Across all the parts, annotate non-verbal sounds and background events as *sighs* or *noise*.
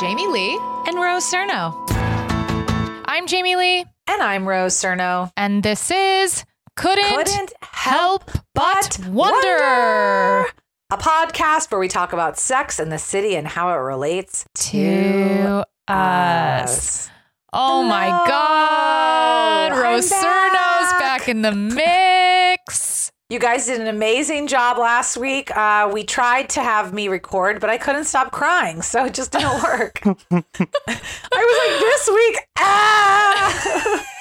Jamie Lee. and Rose Surnow. I'm Jamie Lee. And I'm Rose Surnow. And this is Couldn't, Couldn't Help But Wonder. Wonder. A podcast where we talk about sex and the city and how it relates To us. Oh my God. Rose Surnow's back. back in the mix. You guys did an amazing job last week. Uh, we tried to have me record, but I couldn't stop crying, so it just didn't work. *laughs* *laughs* I was like, this week, ah! *laughs*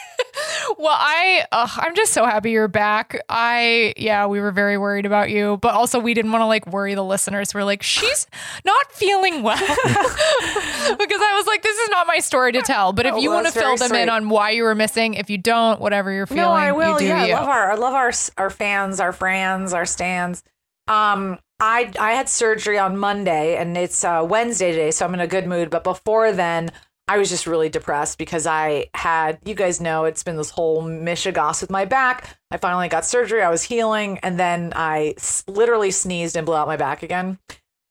Well, I uh, I'm just so happy you're back. I yeah, we were very worried about you, but also we didn't want to like worry the listeners. We're like, she's *laughs* not feeling well *laughs* because I was like, this is not my story to tell. But if Oh, you well, want to fill them in on why you were missing, if you don't, whatever you're feeling, No, I will. you do yeah, you. I love our, I love our, our fans, our friends, our stands. Um, I I had surgery on Monday, and it's uh, Wednesday today, so I'm in a good mood. But before then, I was just really depressed because I had, you guys know, it's been this whole mishigas with my back. I finally got surgery. I was healing, and then I s- literally sneezed and blew out my back again.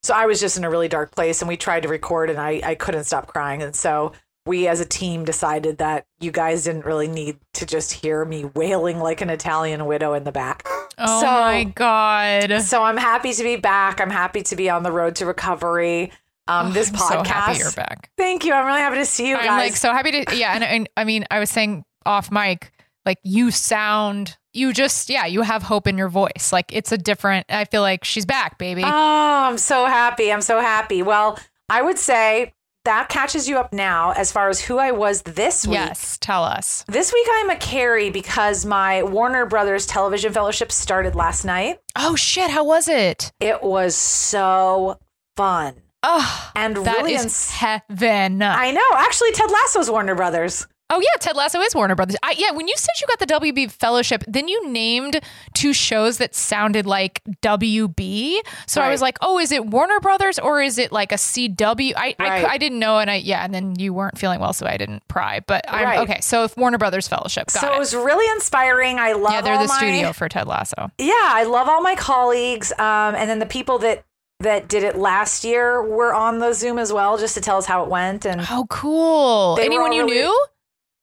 So I was just in a really dark place, and we tried to record, and I I couldn't stop crying, and so we as a team decided that you guys didn't really need to just hear me wailing like an Italian widow in the back. Oh So- my god! So I'm happy to be back. I'm happy to be on the road to recovery. Um, this I'm podcast. so happy you're back. Thank you. I'm really happy to see you I'm like so happy to yeah, and, and I mean, I was saying off mic, like you sound, you just yeah, you have hope in your voice. Like it's a different. I feel like she's back, baby. Oh, I'm so happy. I'm so happy. Well, I would say that catches you up now as far as who I was this week. yes, tell us. This week I'm a Carrie because my Warner Brothers television fellowship started last night. Oh shit, how was it? It was so fun. Oh, And that is heaven. I know. Actually, Ted Lasso's Warner Brothers. oh yeah, Ted Lasso is Warner Brothers. I, yeah, when you said you got the WB fellowship, then you named two shows that sounded like WB. So I was like, oh, is it Warner Brothers or is it like a CW? I I, Right. I didn't know, and I yeah, and then you weren't feeling well, so I didn't pry. But I'm Right. okay. So if Warner Brothers fellowship, got so it. it was really inspiring. I love yeah, they're the my, studio for Ted Lasso. Yeah, I love all my colleagues. Um, and then the people that that did it last year were on the Zoom as well, just to tell us how it went. And Oh, cool. Anyone you really- knew?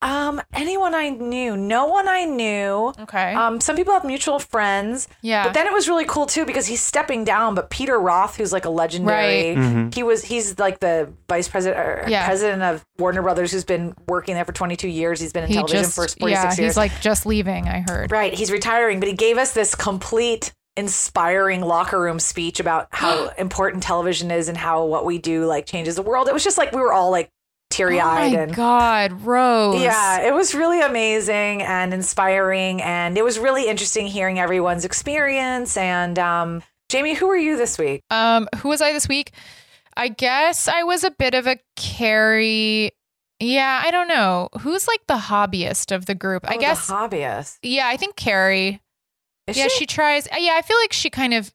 um, anyone I knew, no one I knew. Okay. Um, some people have mutual friends. Yeah. But then it was really cool too because he's stepping down. But Peter Roth, who's like a legendary, he was he's like the vice president or Yeah. president of Warner Brothers, who's been working there for 22 years. He's been in he television just for 46 yeah, years. he's like just leaving. I heard. Right. He's retiring, but he gave us this complete, inspiring locker room speech about how *gasps* important television is and how what we do like changes the world. It was just like we were all like teary Oh eyed my and God, Rose. yeah, it was really amazing and inspiring, and it was really interesting hearing everyone's experience. And um, Jamie, who were you this week? Um, who was I this week? I guess I was a bit of a Carrie. Yeah, I don't know. Who's like the hobbyist of the group? I Oh, guess. the hobbyist. yeah, I think Carrie. Is yeah, she? she tries. uh, Yeah, I feel like she kind of.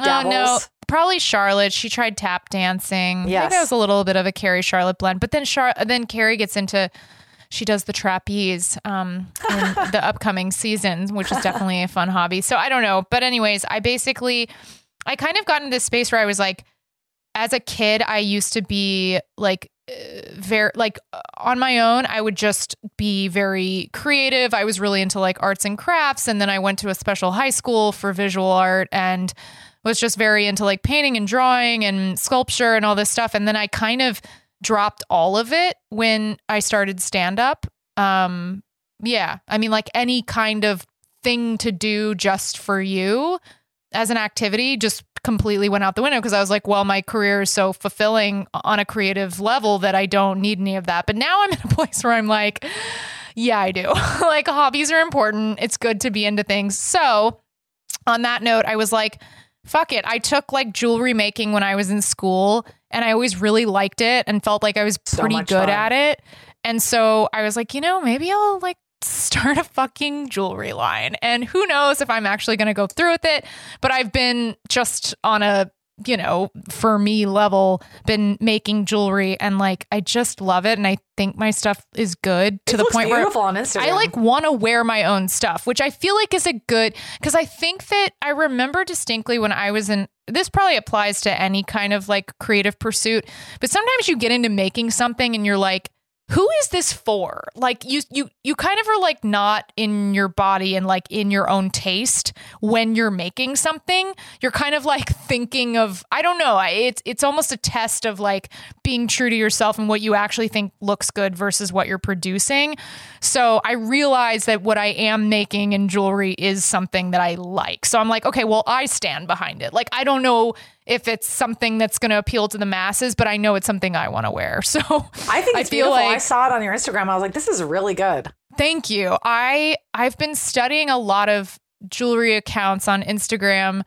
Oh no, probably Charlotte. She tried tap dancing. Yes. maybe it was a little bit of a Carrie Charlotte blend. But then Char- then Carrie gets into she does the trapeze um, in *laughs* the upcoming season, which is definitely a fun hobby. So I don't know, but anyways, I basically I kind of got into this space where I was like, as a kid, I used to be like very like on my own i would just be very creative. I was really into like arts and crafts and then i went to a special high school for visual art and was just very into like painting and drawing and sculpture and all this stuff and then i kind of dropped all of it when i started stand up um yeah i mean like any kind of thing to do just for you as an activity just completely went out the window because I was like, well, my career is so fulfilling on a creative level that I don't need any of that. But now I'm *laughs* in a place where I'm like, yeah, I do. *laughs* like hobbies are important. It's good to be into things. So, on that note, I was like, fuck it. I took like jewelry making when I was in school and I always really liked it and felt like I was pretty much good fun. at it. And so I was like, you know, maybe I'll like start a fucking jewelry line. And who knows if I'm actually going to go through with it. But I've been just on a, you know, for me level, been making jewelry and like I just love it. And I think my stuff is good to It the point where on Instagram. I like want to wear my own stuff, which I feel like is a good because I think that I remember distinctly when I was in this probably applies to any kind of like creative pursuit, but sometimes you get into making something and you're like who is this for? Like you you you kind of are like not in your body and like in your own taste when you're making something. You're kind of like thinking of I don't know. It's it's almost a test of like being true to yourself and what you actually think looks good versus what you're producing. So I realize that what I am making in jewelry is something that I like. So I'm like, okay, well, I stand behind it. Like I don't know if it's something that's going to appeal to the masses, but I know it's something I want to wear. *laughs* So I think I it's feel beautiful. I saw it on your Instagram. I was like, this is really good. Thank you. I I've been studying a lot of jewelry accounts on Instagram,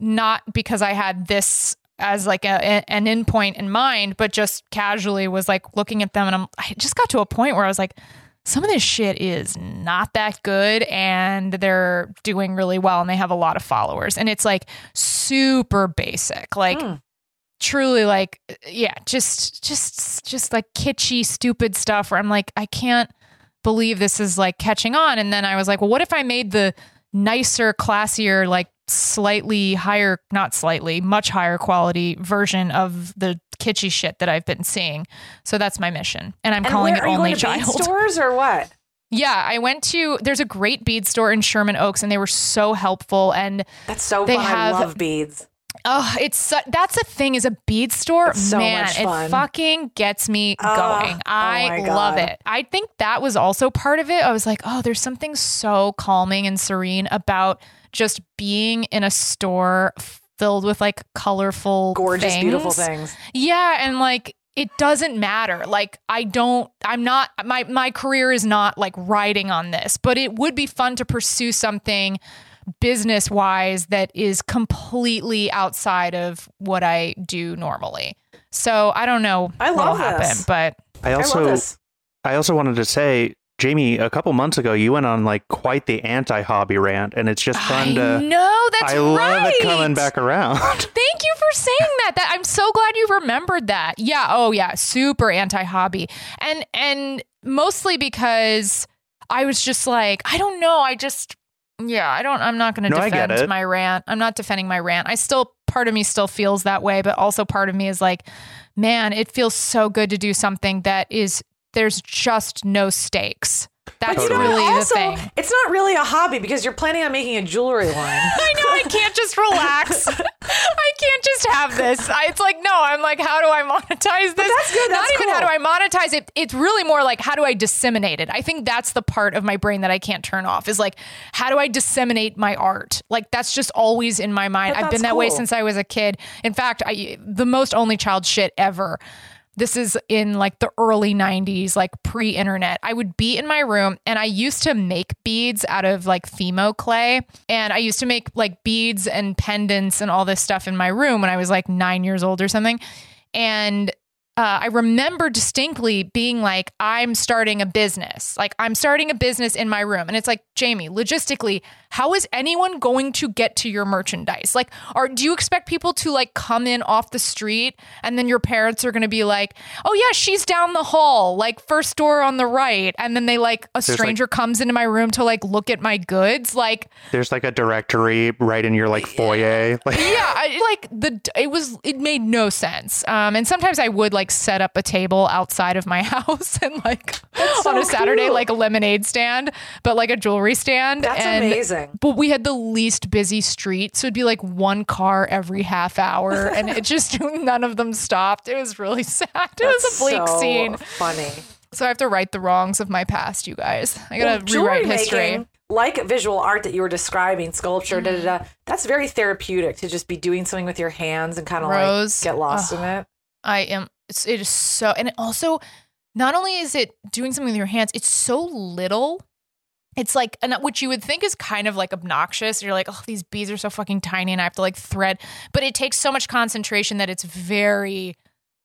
not because I had this as like a, a- an endpoint in mind, but just casually was like looking at them, and I'm I just got to a point where I was like, some of this shit is not that good, and they're doing really well, and they have a lot of followers, and it's like super basic, like Hmm. truly like yeah just just just like kitschy stupid stuff where i'm like i can't believe this is like catching on and then i was like well what if i made the nicer classier like slightly higher not slightly much higher quality version of the kitschy shit that i've been seeing so that's my mission and i'm And calling where, it only child stores or what? yeah i went to there's a great bead store in sherman oaks and they were so helpful and That's so They fun. have- I love beads. Oh, it's su- that's the thing is a bead store. It's so man, much it fucking gets me Oh, going. oh I my love it. I think that was also part of it. I was like, oh, there's something so calming and serene about just being in a store filled with like colorful, Gorgeous, beautiful things. things. Yeah, and like it doesn't matter. Like I don't I'm not my my career is not like riding on this, but it would be fun to pursue something business wise that is completely outside of what I do normally. So I don't know I what'll love happen, this. but I I love also this. I also wanted to say, Jamie, a couple months ago you went on like quite the anti-hobby rant, and it's just fun I to. know that's I right. love it coming back around. *laughs* *laughs* Thank you for saying that. That I'm so glad you remembered that. Yeah. Oh yeah. Super anti-hobby. And and mostly because I was just like, I don't know. I just yeah, I don't I'm not gonna No, defend my rant. I'm not defending my rant. I still part of me still feels that way, but also part of me is like, man, it feels so good to do something that is there's just no stakes. That's But know, really also, the thing. it's not really a hobby because you're planning on making a jewelry *laughs* line. I know I can't just relax. *laughs* I can't just have this. I, it's like no. I'm like, how do I monetize this? that's good. Not That's even how do. I monetize it. It's really more like how do I disseminate it. I think that's the part of my brain that I can't turn off. Is like how do I disseminate my art? Like that's just always in my mind. I've been that's that way since I was a kid. In fact, I the most only child shit ever. This is in like the early 90s, like pre internet. I would be in my room and I used to make beads out of like Fimo clay. And I used to make like beads and pendants and all this stuff in my room when I was like nine years old or something. And uh, I remember distinctly being like, I'm starting a business. Like, I'm starting a business in my room. And it's like, Jamie, logistically, how is anyone going to get to your merchandise? Like, are do you expect people to like come in off the street and then your parents are going to be like, oh, yeah, she's down the hall, like first door on the right. And then they like, a like- stranger comes into my room to like look at my goods. Like, There's like a directory right in your like foyer. Like *laughs* yeah, I, like the it was it made no sense. Um, and sometimes I would like set up a table outside of my *laughs* house and like on a Saturday, like a lemonade stand, but like a jewelry stand. That's and, amazing. But we had the least busy street, so it'd be like one car every half hour, and it just *laughs* none of them stopped. It was really *laughs* sad. It was a bleak so scene. Funny. So I have to right the wrongs of my past, you guys. I gotta jewelry rewrite history. making, like visual art that you were describing, sculpture, da, da, mm. da, that's very therapeutic to just be doing something with your hands and kind of like get lost in it. I am. It's, it is so, and it also, not only is it doing something with your hands, it's so little. It's like, and which you would think is kind of like obnoxious. You're like, oh, these bees are so fucking tiny, and I have to like thread. But it takes so much concentration that it's very.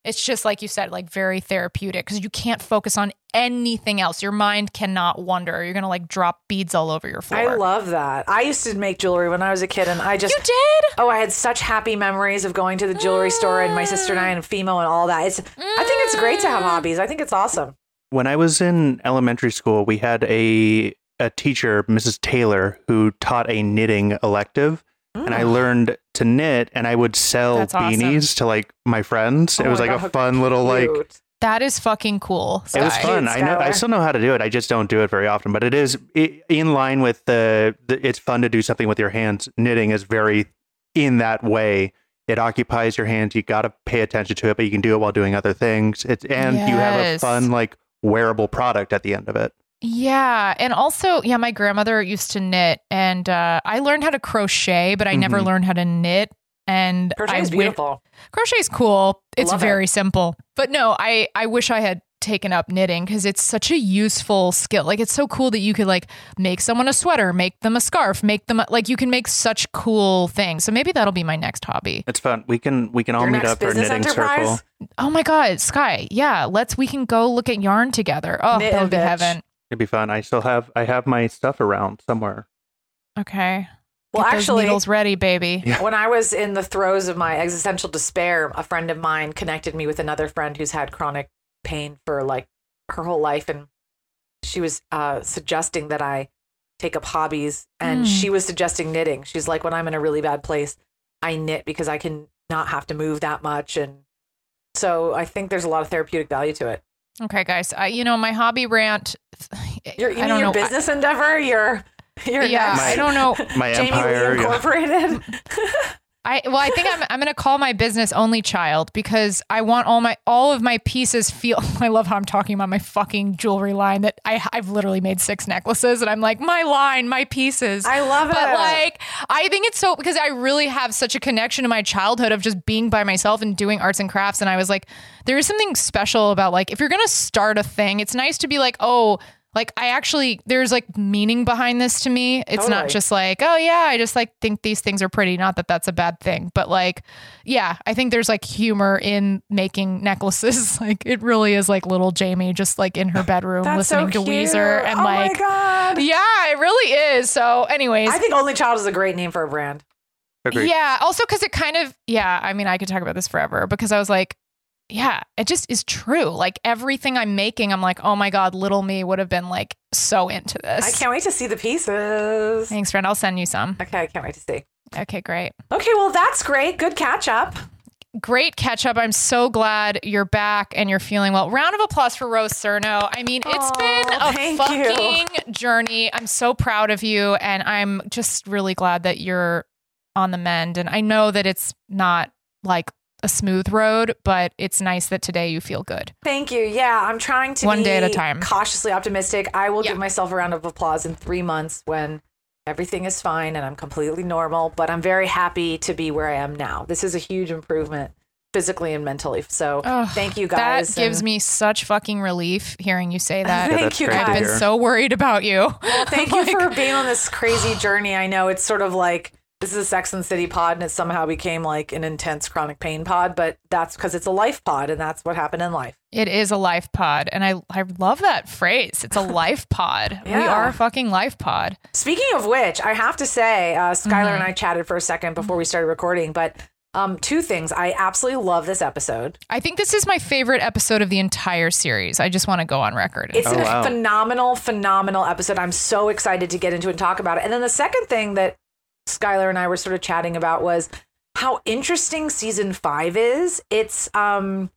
It's just like you said, like very therapeutic because you can't focus on anything else. Your mind cannot wander. You're gonna like drop beads all over your floor. I love that. I used to make jewelry when I was a kid, and I just You did? Oh, I had such happy memories of going to the jewelry store and my sister and I and Fimo and all that. It's I think it's great to have mm. hobbies. I think it's awesome. when I was in elementary school, we had a a teacher, Mrs. Taylor, who taught a knitting elective, and I mm. learned to knit, and I would sell That's awesome. beanies to like my friends. Oh it was like God, a fun little like. That is fucking cool. It was fun. Cute, I know. I still know how to do it. I just don't do it very often. But it is i in line with the, the. It's fun to do something with your hands. Knitting is very in that way. It occupies your hands. You got to pay attention to it, but you can do it while doing other things. It's and you have a fun like wearable product at the end of it. Yeah, and also, yeah, my grandmother used to knit, and uh, I learned how to crochet, but I never Mhm. learned how to knit. And Crochet I is wi- beautiful. crochet's cool. It's Love it. very simple, but no, I I wish I had taken up knitting because it's such a useful skill. Like it's so cool that you could like make someone a sweater, make them a scarf, make them a, like you can make such cool things. So maybe that'll be my next hobby. It's fun. We can we can all Your meet up for knitting enterprise? circle. Oh my god, Sky, yeah, let's we can go look at yarn together. Oh, Knit that would be bitch. heaven. It'd be fun. I still have I have my stuff around somewhere. Okay. Well, Get actually, needles ready, baby. Yeah. when I was in the throes of my existential despair, a friend of mine connected me with another friend who's had chronic pain for like her whole life, and she was uh, suggesting that I take up hobbies, and Mm. she was suggesting knitting. She's like, when I'm in a really bad place, I knit because I can not have to move that much, and so I think there's a lot of therapeutic value to it. Okay, guys. I, you know, my hobby rant. *sighs* Your, you I don't your know. business endeavor, your your yeah, next I don't know. My Jamie Lee empire. yeah. Incorporated. *laughs* I well, I think I'm I'm gonna call my business only child because I want all my all of my pieces feel. *laughs* I love how I'm talking about my fucking jewelry line that I I've literally made six necklaces and I'm like my line, my pieces. I love it. But like, I think it's so because I really have such a connection to my childhood of just being by myself and doing arts and crafts. And I was like, there is something special about like, if you're going to start a thing, it's nice to be like, oh, like I actually, there's like meaning behind this to me. It's not just like, oh yeah, I just like think these things are pretty. Not that that's a bad thing, but like, yeah, I think there's like humor in making necklaces. *laughs* like it really is like little Jamie just like in her bedroom That's so listening to cute. Weezer and oh like, my god. yeah, it really is. So, anyways, I think Only Child is a great name for a brand. Agreed. yeah. Also, because it kind of, yeah, I mean, I could talk about this forever because I was like, yeah, it just is true. Like everything I'm making, I'm like, oh my God, little me would have been like so into this. I can't wait to see the pieces. Thanks, friend. I'll send you some. Okay, I can't wait to see. Okay, great. Okay, well that's great. Good catch up. Great catch up. I'm so glad you're back and you're feeling well. Round of applause for Rose Surnow. I mean, it's been a thank you. fucking journey. I'm so proud of you. And I'm just really glad that you're on the mend. And I know that it's not like a smooth road, but it's nice that today you feel good. Thank you. Yeah, I'm trying to One be day at a time. Cautiously optimistic. I will Yeah. give myself a round of applause in three months when everything is fine and I'm completely normal. But I'm very happy to be where I am now. This is a huge improvement physically and mentally. So Ugh, thank you guys. That gives and- me such fucking relief hearing you say *laughs* that. Thank that's you great I've been so worried about you. Well, thank *laughs* you for being on this crazy journey. I know it's sort of like this is a Sex and City pod, and it somehow became like an intense chronic pain pod. But that's because it's a life pod, and that's what happened in life. It is a life pod, and I I love that phrase. It's a *laughs* life pod. We are a fucking life pod. Speaking of which, I have to say, uh, Skylar and I chatted for a second before we started recording, but um, two things. I absolutely love this episode. I think this is my favorite episode of the entire series. I just want to go on record. It's Oh, a wow. phenomenal, phenomenal episode. I'm so excited to get into and talk about it. And then the second thing that Skylar and I were sort of chatting about was how interesting season five is. It's um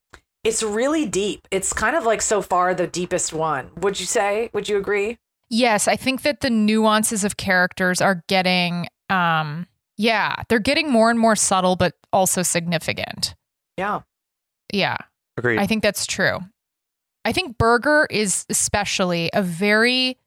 it's really deep. It's kind of like so far the deepest one. Would you say? Would you agree? Yes, I think that the nuances of characters are getting um yeah, they're getting more and more subtle but also significant. Yeah. Yeah. Agreed. I think that's true. I think Berger is especially a very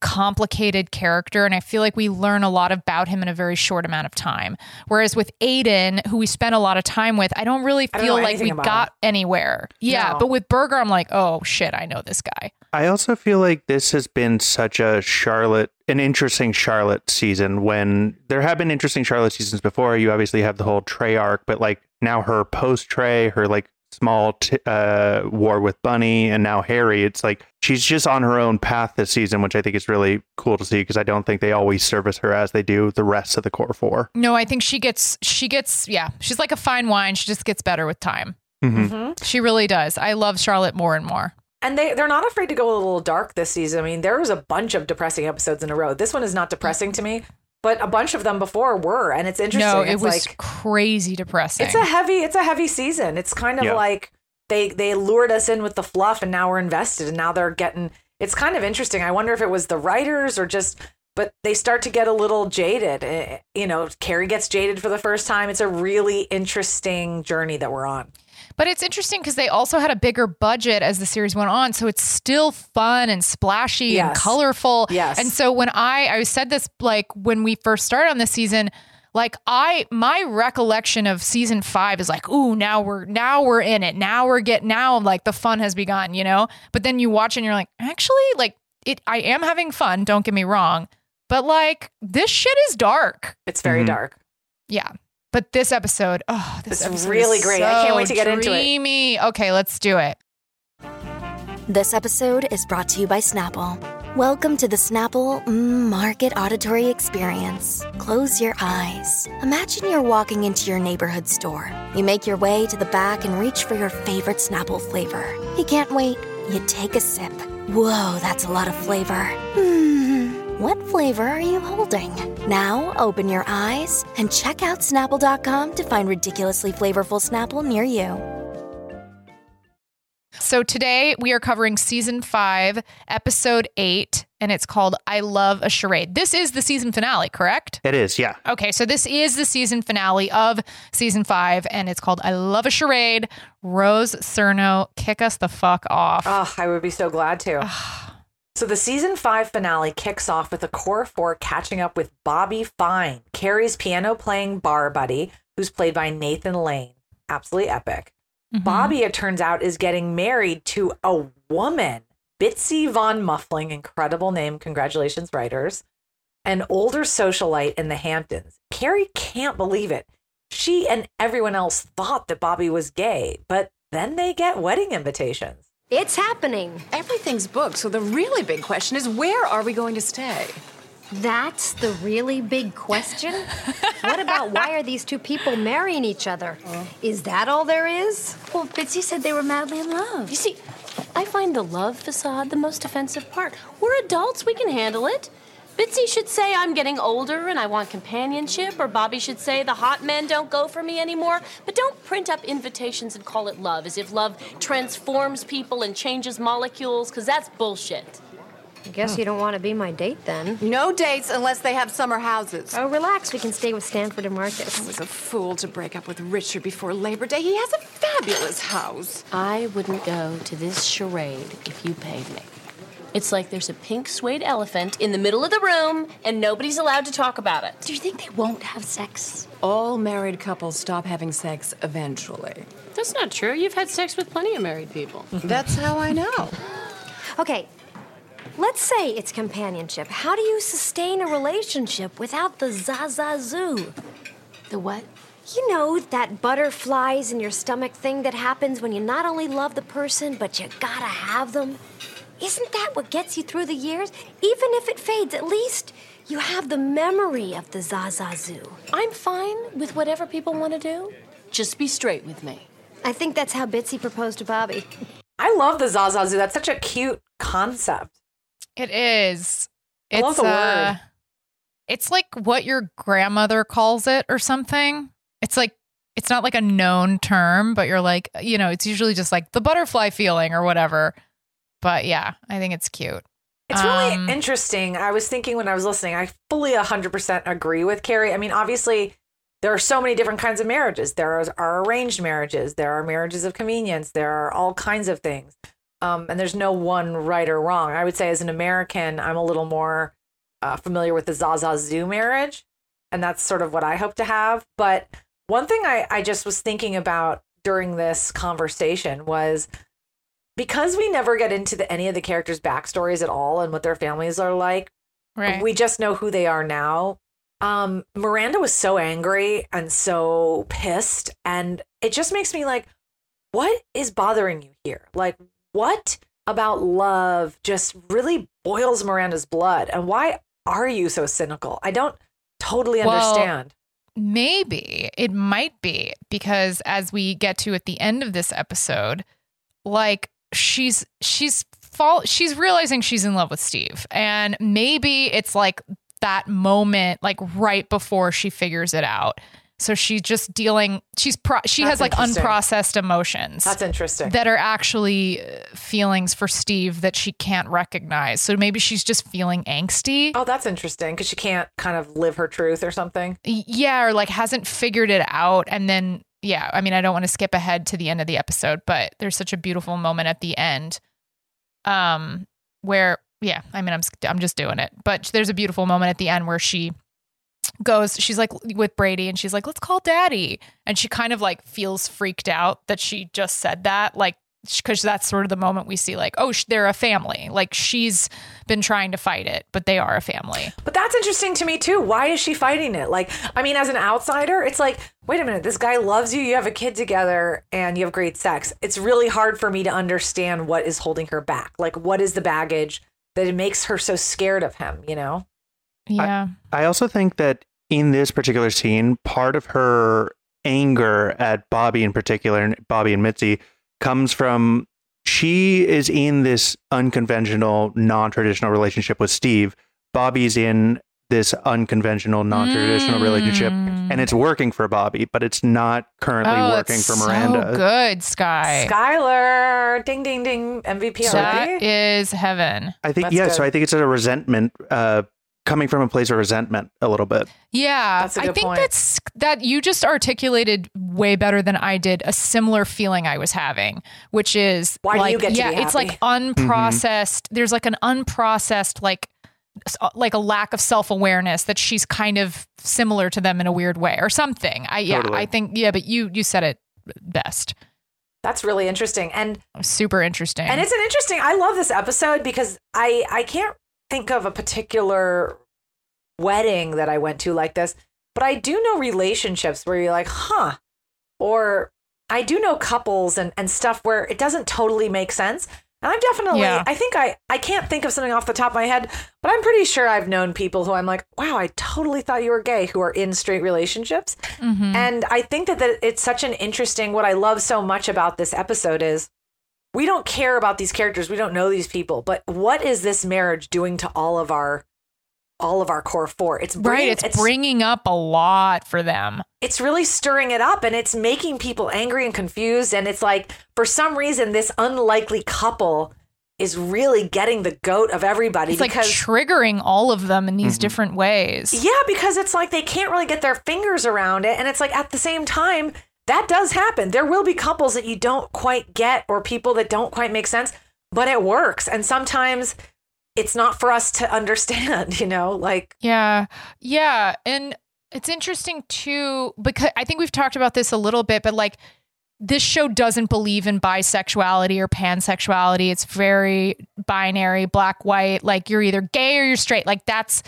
complicated character and I feel like we learn a lot about him in a very short amount of time. Whereas with Aiden, who we spent a lot of time with, I don't really I don't feel like we about got anywhere. Yeah, No. but with Berger I'm like, "Oh shit, I know this guy." I also feel like this has been such a Charlotte, an interesting Charlotte season when there have been interesting Charlotte seasons before. You obviously have the whole Trey arc, but like now her post Trey, her like small t- uh, war with Bunny, and now Harry. It's like she's just on her own path this season, which I think is really cool to see because I don't think they always service her as they do the rest of the core four. No, I think she gets she gets yeah, she's like a fine wine, she just gets better with time. Mhm. Mhm. She really does. I love Charlotte more and more. And they they're not afraid to go a little dark this season. I mean, there was a bunch of depressing episodes in a row. This one is not depressing to me, but a bunch of them before were, and it's interesting. No, it it's was like crazy depressing. it's a heavy it's a heavy season. It's kind of Yeah. like they they lured us in with the fluff, and now we're invested, and now they're getting. It's kind of interesting. I wonder if it was the writers or just. But they start to get a little jaded. Eh, You know, Carrie gets jaded for the first time. It's a really interesting journey that we're on. But it's interesting because they also had a bigger budget as the series went on, so it's still fun and splashy and colorful. Yes. And so when I I said this like when we first started on this season, like I my recollection of season five is like, ooh, now we're now we're in it. Now we're getting now like the fun has begun, you know. But then you watch and you're like, actually, like it. I am having fun. Don't get me wrong, but like this shit is dark. It's very Mhm. dark. Yeah. But this episode, oh, this It's episode really is great. I can't wait to get into it. Okay, let's do it. This episode is brought to you by Snapple. Welcome to the Snapple Market Auditory Experience. Close your eyes. Imagine you're walking into your neighborhood store. You make your way to the back and reach for your favorite Snapple flavor. You can't wait. You take a sip. Whoa, that's a lot of flavor. Hmm. What flavor are you holding? Now open your eyes and check out Snapple.com to find ridiculously flavorful Snapple near you. So today we are covering season five, episode eight, and it's called I Love a Charade. This is the season finale, correct? It is, yeah. Okay, so this is the season finale of season five, and it's called I Love a Charade. Rose Surnow, kick us the fuck off. Oh, I would be so glad to. Ah. So the season five finale kicks off with the core four catching up with Bobby Fine, Carrie's piano playing bar buddy, who's played by Nathan Lane. Absolutely epic. Mhm. Bobby, it turns out, is getting married to a woman, Bitsy Von Muffling, incredible name. Congratulations, writers. An older socialite in the Hamptons. Carrie can't believe it. She and everyone else thought that Bobby was gay, but then they get wedding invitations. It's happening. Everything's booked, so the really big question is where are we going to stay? That's the really big question. what about why are these two people marrying each other? Is that all there is? Well, Bitsy said they were madly in love. You see, I find the love facade the most offensive part. We're adults, we can handle it. Bitsy should say I'm getting older and I want companionship, or Bobby should say the hot men don't go for me anymore. But don't print up invitations and call it love as if love transforms people and changes molecules, because that's bullshit. I guess you don't want to be my date then. No dates unless they have summer houses. Oh, relax. We can stay with Stanford and Marcus. I was a fool to break up with Richard before Labor Day. He has a fabulous house. I wouldn't go to this charade if you paid me. It's like there's a pink suede elephant in the middle of the room and nobody's allowed to talk about it. Do you think they won't have sex? All married couples stop having sex eventually. That's not true. You've had sex with plenty of married people. *laughs* That's how I know. Okay. Let's say it's companionship. How do you sustain a relationship without the zazazoo? The what? You know, that butterflies in your stomach thing that happens when you not only love the person, but you gotta have them? Isn't that what gets you through the years? Even if it fades, at least you have the memory of the zazazoo. I'm fine with whatever people want to do. Just be straight with me. I think that's how Bitsy proposed to Bobby. *laughs* I love the Zaza Zoo. That's such a cute concept. It is. I love It's the uh, word. it's like what your grandmother calls it or something. It's like it's not like a known term, but you're like, you know, it's usually just like the butterfly feeling or whatever. But yeah, I think it's cute. It's really Um, interesting. I was thinking when I was listening, I fully 100% agree with Carrie. I mean, obviously, there are so many different kinds of marriages. There are, are arranged marriages, there are marriages of convenience, there are all kinds of things. Um, and there's no one right or wrong. I would say, as an American, I'm a little more uh, familiar with the Zaza Zoo marriage, and that's sort of what I hope to have. But one thing I, I just was thinking about during this conversation was because we never get into the, any of the characters' backstories at all and what their families are like. Right. We just know who they are now. Um, Miranda was so angry and so pissed, and it just makes me like, what is bothering you here? Like, what about love just really boils Miranda's blood, and why are you so cynical? I don't totally Well, understand. Maybe it might be because as we get to at the end of this episode, like she's she's fall she's realizing she's in love with Steve. And maybe it's like that moment like right before she figures it out. So she's just dealing she's pro- she That's has like unprocessed emotions That's interesting. that are actually uh, feelings for Steve that she can't recognize. So maybe she's just feeling angsty. oh, that's interesting because she can't kind of live her truth or something. Yeah or like hasn't figured it out and then yeah i mean i don't want to skip ahead to the end of the episode but there's such a beautiful moment at the end um where yeah i mean i'm i'm just doing it. But there's a beautiful moment at the end where she goes she's like with brady and she's like let's call daddy. And she kind of like feels freaked out that she just said that like because that's sort of the moment we see like oh sh- they're a family like she's been trying to fight it but they are a family But that's interesting to me too. Why is she fighting it? Like, I mean, as an outsider, it's like, wait a minute, this guy loves you, you have a kid together, and you have great sex. It's really hard for me to understand what is holding her back. Like, what is the baggage that it makes her so scared of him, you know? yeah I also think that in this particular scene, part of her anger at Bobby in particular, and Bobby and Bitsy, comes from she is in this unconventional, non traditional relationship with Steve. Bobby's in this unconventional, non traditional relationship, and it's working for Bobby, but it's not currently oh, working for Miranda. So good, Sky. Skylar, ding, ding, ding, MVP That already. is heaven. I think, That's yeah, good. so I think it's a resentment, uh, coming from a place of resentment a little bit. Yeah, That's a I good think point. that's that you just articulated way better than I did a similar feeling I was having, which is Why do like you get to yeah, be it's like happy? unprocessed. There's like an unprocessed like uh, like a lack of self-awareness that she's kind of similar to them in a weird way or something. I yeah, Totally. I think yeah, but you you said it best. That's really interesting. And Super interesting. And it's an interesting. I love this episode because I I can't think of a particular wedding that I went to like this, but I do know relationships where you're like, huh, or I do know couples and and stuff where it doesn't totally make sense. And I've definitely, Yeah. I think I I can't think of something off the top of my head, but I'm pretty sure I've known people who I'm like, wow, I totally thought you were gay who are in straight relationships. Mhm. And I think that, that it's such an interesting, what I love so much about this episode is we don't care about these characters. We don't know these people, but what is this marriage doing to all of our, all of our core four? It's right, bringing, it's, bringing up a lot for them. it's really stirring it up and it's making people angry and confused. And it's like, for some reason, this unlikely couple is really getting the goat of everybody It's like because triggering all of them in these mm-hmm. different ways. Yeah, because it's like they can't really get their fingers around it. And it's like at the same time, that does happen. There will be couples that you don't quite get or people that don't quite make sense, but it works. And sometimes it's not for us to *laughs* understand, you know? Like, Yeah. Yeah. And it's interesting too, because I think we've talked about this a little bit, but like this show doesn't believe in bisexuality or pansexuality. It's very binary, black, white. Like you're either gay or you're straight. Like that's,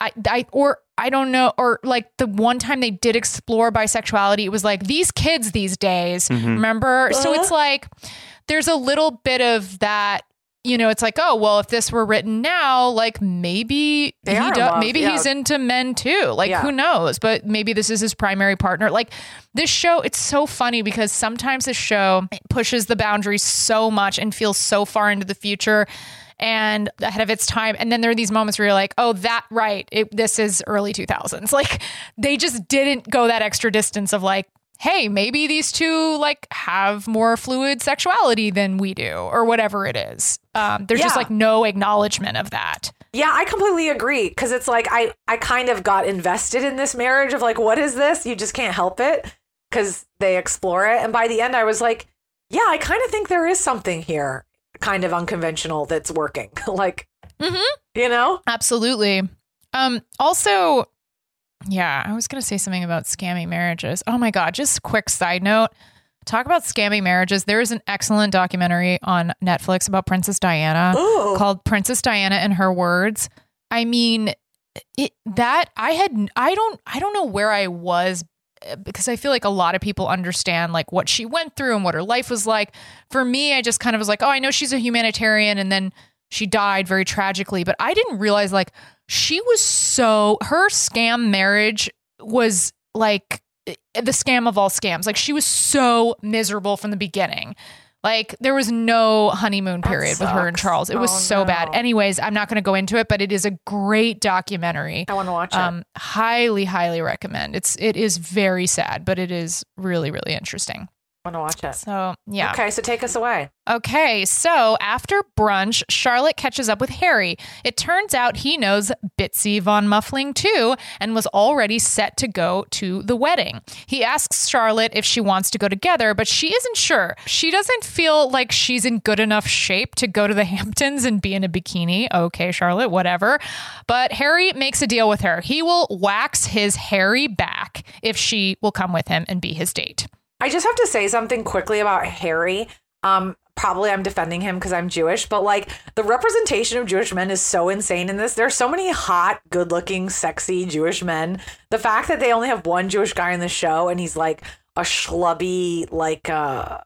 I, I, or I don't know, or like the one time they did explore bisexuality, it was like these kids these days, Mhm. remember? So Uh-huh. it's like there's a little bit of that. You know, it's like, oh well, if this were written now, like maybe They he are do, love, maybe yeah. he's into men too. Like Yeah. who knows? But maybe this is his primary partner. Like this show, it's so funny because sometimes this show pushes the boundaries so much and feels so far into the future and ahead of its time. And then there are these moments where you're like, oh, that right. It, this is early 2000s. *laughs* Like they just didn't go that extra distance of like, hey, maybe these two like have more fluid sexuality than we do, or whatever it is. Um, there's just like no acknowledgement of that. Yeah, I completely agree because it's like I I kind of got invested in this marriage of like what is this? You just can't help it because they explore it and by the end I was like, yeah, I kind of think there is something here kind of unconventional that's working. *laughs* like, you know? Absolutely. Um, also, yeah, I was going to say something about scammy marriages. Oh my God, just quick side note. Talk about scammy marriages. There is an excellent documentary on Netflix about Princess Diana Ooh. called Princess Diana and Her Words. I mean, it, that I had, I don't, I don't know where I was because I feel like a lot of people understand like what she went through and what her life was like. For me, I just kind of was like, oh, I know she's a humanitarian and then she died very tragically, but I didn't realize like she was so her scam marriage was like eh, the scam of all scams. Like she was so miserable from the beginning. Like there was no honeymoon period with her and. Charles. It was Oh, so bad. Anyways, I'm not going to go into it, but it is a great documentary. I want to watch it. Um, highly, highly recommend. It's it is very sad, but it is really, really interesting. Want to watch it. So yeah. Okay, so take us away. Okay, so after brunch, Charlotte catches up with Harry. It turns out he knows Bitsy von Muffling too and was already set to go to the wedding. He asks Charlotte if she wants to go together, but she isn't sure. She doesn't feel like she's in good enough shape to go to the *laughs* Hamptons and be in a bikini. Okay, Charlotte, whatever. But Harry makes a deal with her. He will wax his hairy back if she will come with him and be his date. I just have to say something quickly about Harry. Um, probably I'm defending him because I'm Jewish, but like the representation of Jewish men is so insane in this. There's so many hot, good-looking, sexy Jewish men. The fact that they only have one Jewish guy in the show and he's like a schlubby, like uh,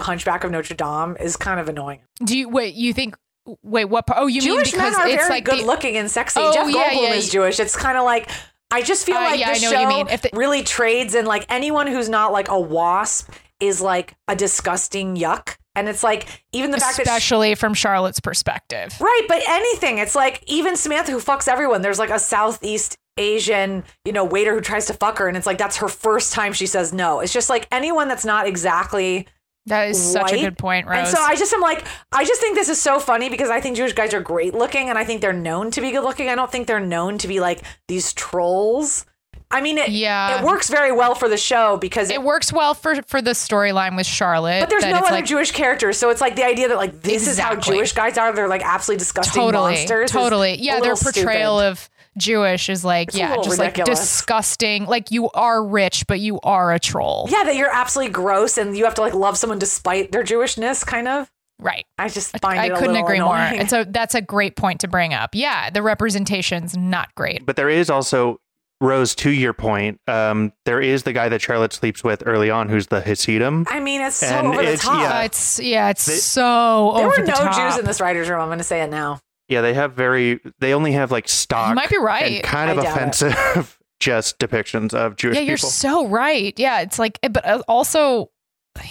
Hunchback of Notre Dame is kind of annoying. Do you wait? You think? Wait, what? part- Oh, you Jewish mean because men are it's very like the- good-looking and sexy. Oh, Jeff Goldblum yeah, is yeah. Jewish. It's kind of like I just feel Uh, like yeah, the show what you mean. If the- really trades in like anyone who's not like a wasp is like a disgusting yuck. And it's like even the fact that especially from Charlotte's perspective. Right, but anything. It's like even Samantha who fucks everyone. There's like a Southeast Asian, you know, waiter who tries to fuck her and it's like that's her first time she says no. It's just like anyone that's not exactly That is such a good point, Rose. And so I just am like, I just think this is so funny because I think Jewish guys are great looking and I think they're known to be good looking. I don't think they're known to be like these trolls. I mean, it, Yeah. it works very well for the show because it works well for for the storyline with Charlotte. but there's no other like, Jewish characters, so it's like the idea that like this is how Jewish guys are. They're like absolutely disgusting totally, monsters. totally. Yeah, their portrayal stupid. of Jewish is like, It's yeah, little just like disgusting. Like you are rich, but you are a troll. Yeah, that you're absolutely gross and you have to like love someone despite their Jewishness, kind of. Right. I just find I it a couldn't agree annoying. more. And so that's a great point to bring up. Yeah, the representation's not great. But there is also Rose to your point. Um, there is the guy that Charlotte sleeps with early on, who's the Hasidim. I mean, it's so And over the it's- top. yeah. Uh, it's yeah, it's They- so there were the no top. Jews in this writer's room. I'm going to say it now. Yeah, they have very. They only have like stock. You might be right. And kind of I doubt it. offensive, *laughs* just depictions of Jewish yeah, you're people. so right. Yeah, it's like, but uh, also,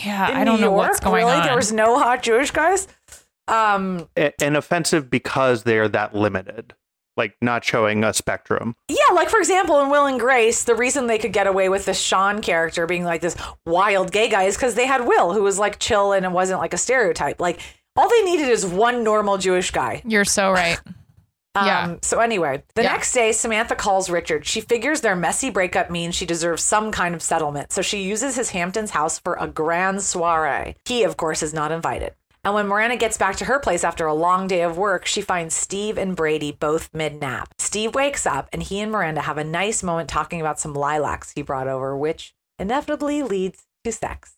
yeah, In I don't New know York, what's going really? on. There was no hot Jewish guys. Um, A- and offensive because they're that limited, like not showing a spectrum. yeah, like for example, in Will and Grace, the reason they could get away with the Sean character being like this wild gay guy is because they had Will, who was like chill and it wasn't like a stereotype. Like all they needed is one normal Jewish guy. You're so right. *laughs* Um, Yeah. So anyway, the Yeah. next day, Samantha calls Richard. She figures their messy breakup means she deserves some kind of settlement, so she uses his Hamptons house for a grand soiree. He, of course, is not invited. And when Miranda gets back to her place after a long day of work, she finds Steve and Brady both mid nap. Steve wakes up, and he and Miranda have a nice moment talking about some lilacs he brought over, which inevitably leads to sex.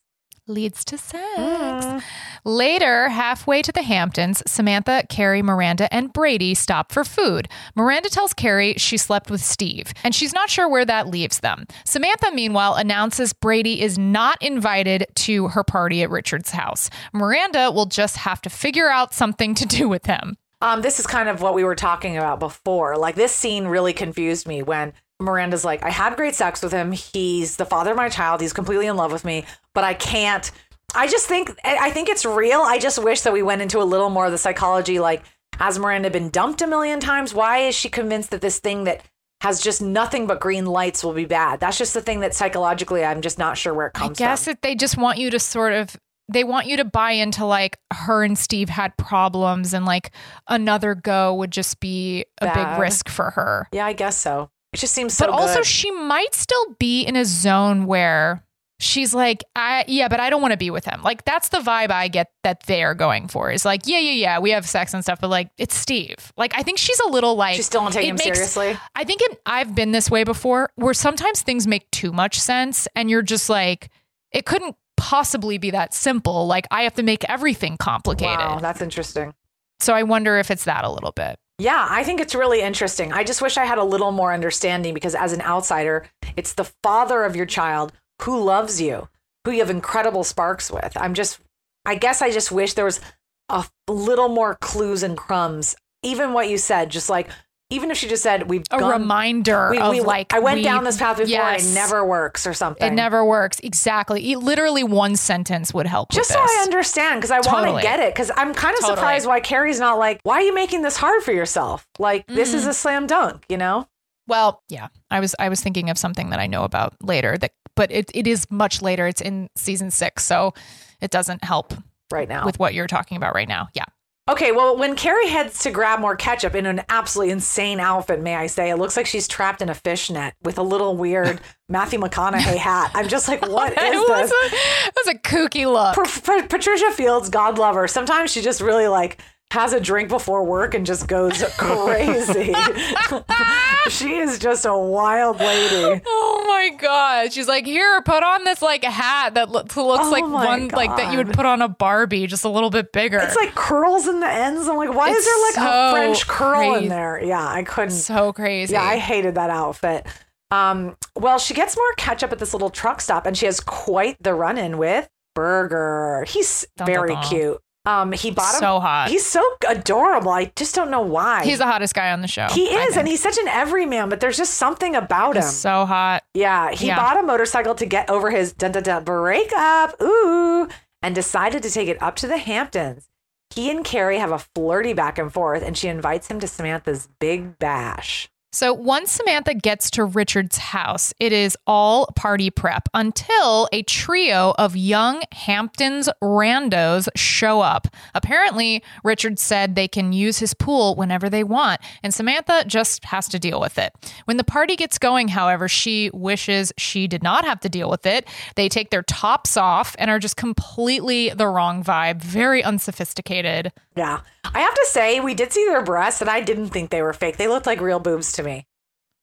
Leads to sex. Later, halfway to the Hamptons, Samantha, Carrie, Miranda, and Brady stop for food. Miranda tells Carrie she slept with Steve, and she's not sure where that leaves them. Samantha, meanwhile, announces Brady is not invited to her party at Richard's house. Miranda will just have to figure out something to do with him. Um, this is kind of what we were talking about before. Like this scene really confused me when Miranda's like, I had great sex with him. He's the father of my child. He's completely in love with me, but I can't. I just think I think it's real. I just wish that we went into a little more of the psychology. Like, has Miranda been dumped a million times? Why is she convinced that this thing that has just nothing but green lights will be bad? That's just the thing that psychologically I'm just not sure where it comes from. I guess from. that they just want you to sort of they want you to buy into like her and Steve had problems and like another go would just be a Bad. big risk for her. Yeah, I guess so. It just seems so but also good. she might still be in a zone where she's like I yeah, but I don't want to be with him. Like that's the vibe I get that they're going for. Is like, yeah, yeah, yeah, we have sex and stuff, but like it's Steve. Like I think she's a little like She still don't take him makes- seriously. I think it, I've been this way before where sometimes things make too much sense and you're just like, it couldn't possibly be that simple. Like, I have to make everything complicated. Wow, that's interesting. So I wonder if it's that a little bit. Yeah, I think it's really interesting. I just wish I had a little more understanding because as an outsider, it's the father of your child who loves you, who you have incredible sparks with. I'm just, I guess I just wish there was a little more clues and crumbs. Even what you said, just like, even if she just said, we've A gone, reminder we, of we- like, I went down this path before, Yes. it never works or something. It never works. Exactly. E- Literally one sentence would help. just so this. I understand, because I want to get it. Because I'm kind of Totally. surprised why Carrie's not like, why are you making this hard for yourself? Like, this Mm-hmm. is a slam dunk, you know? Well, yeah. I was I was thinking of something that I know about later that but it, it is much later. It's in season six, so it doesn't help Right now. with what you're talking about right now. Yeah. Okay, well, when Carrie heads to grab more ketchup in an absolutely insane outfit, may I say, it looks like she's trapped in a fishnet with a little weird *laughs* Matthew McConaughey hat. I'm just like, what *laughs* is this? a, it was a kooky look. Pa- Pa- Patricia Fields, God love her. Sometimes she just really like has a drink before work and just goes *laughs* crazy. *laughs* she is just a wild lady. Oh my god! She's like, here, put on this like hat that lo- looks Oh like one like that you would put on a Barbie, just a little bit bigger. It's like curls in the ends. I'm like, why is there like a French curl crazy. in there? Yeah, I couldn't. so crazy. Yeah, I hated that outfit. Um, well, she gets more catch up at this little truck stop, and she has quite the run-in with Berger. He's Dun, dun, very dun. cute. Um, he bought him. So hot. He's so adorable. I just don't know why. He's the hottest guy on the show. he is, and he's such an everyman. But there's just something about him. So hot. yeah, he Yeah. bought a motorcycle to get over his dun dun dun breakup. Ooh, and decided to take it up to the Hamptons. He and Carrie have a flirty back and forth, and she invites him to Samantha's big bash. So once Samantha gets to Richard's house, it is all party prep until a trio of young Hamptons randos show up. Apparently, Richard said they can use his pool whenever they want, and Samantha just has to deal with it. When the party gets going, however, she wishes she did not have to deal with it. They take their tops off and are just completely the wrong vibe, very unsophisticated. Yeah. I have to say, we did see their breasts, and I didn't think they were fake. They looked like real boobs to me.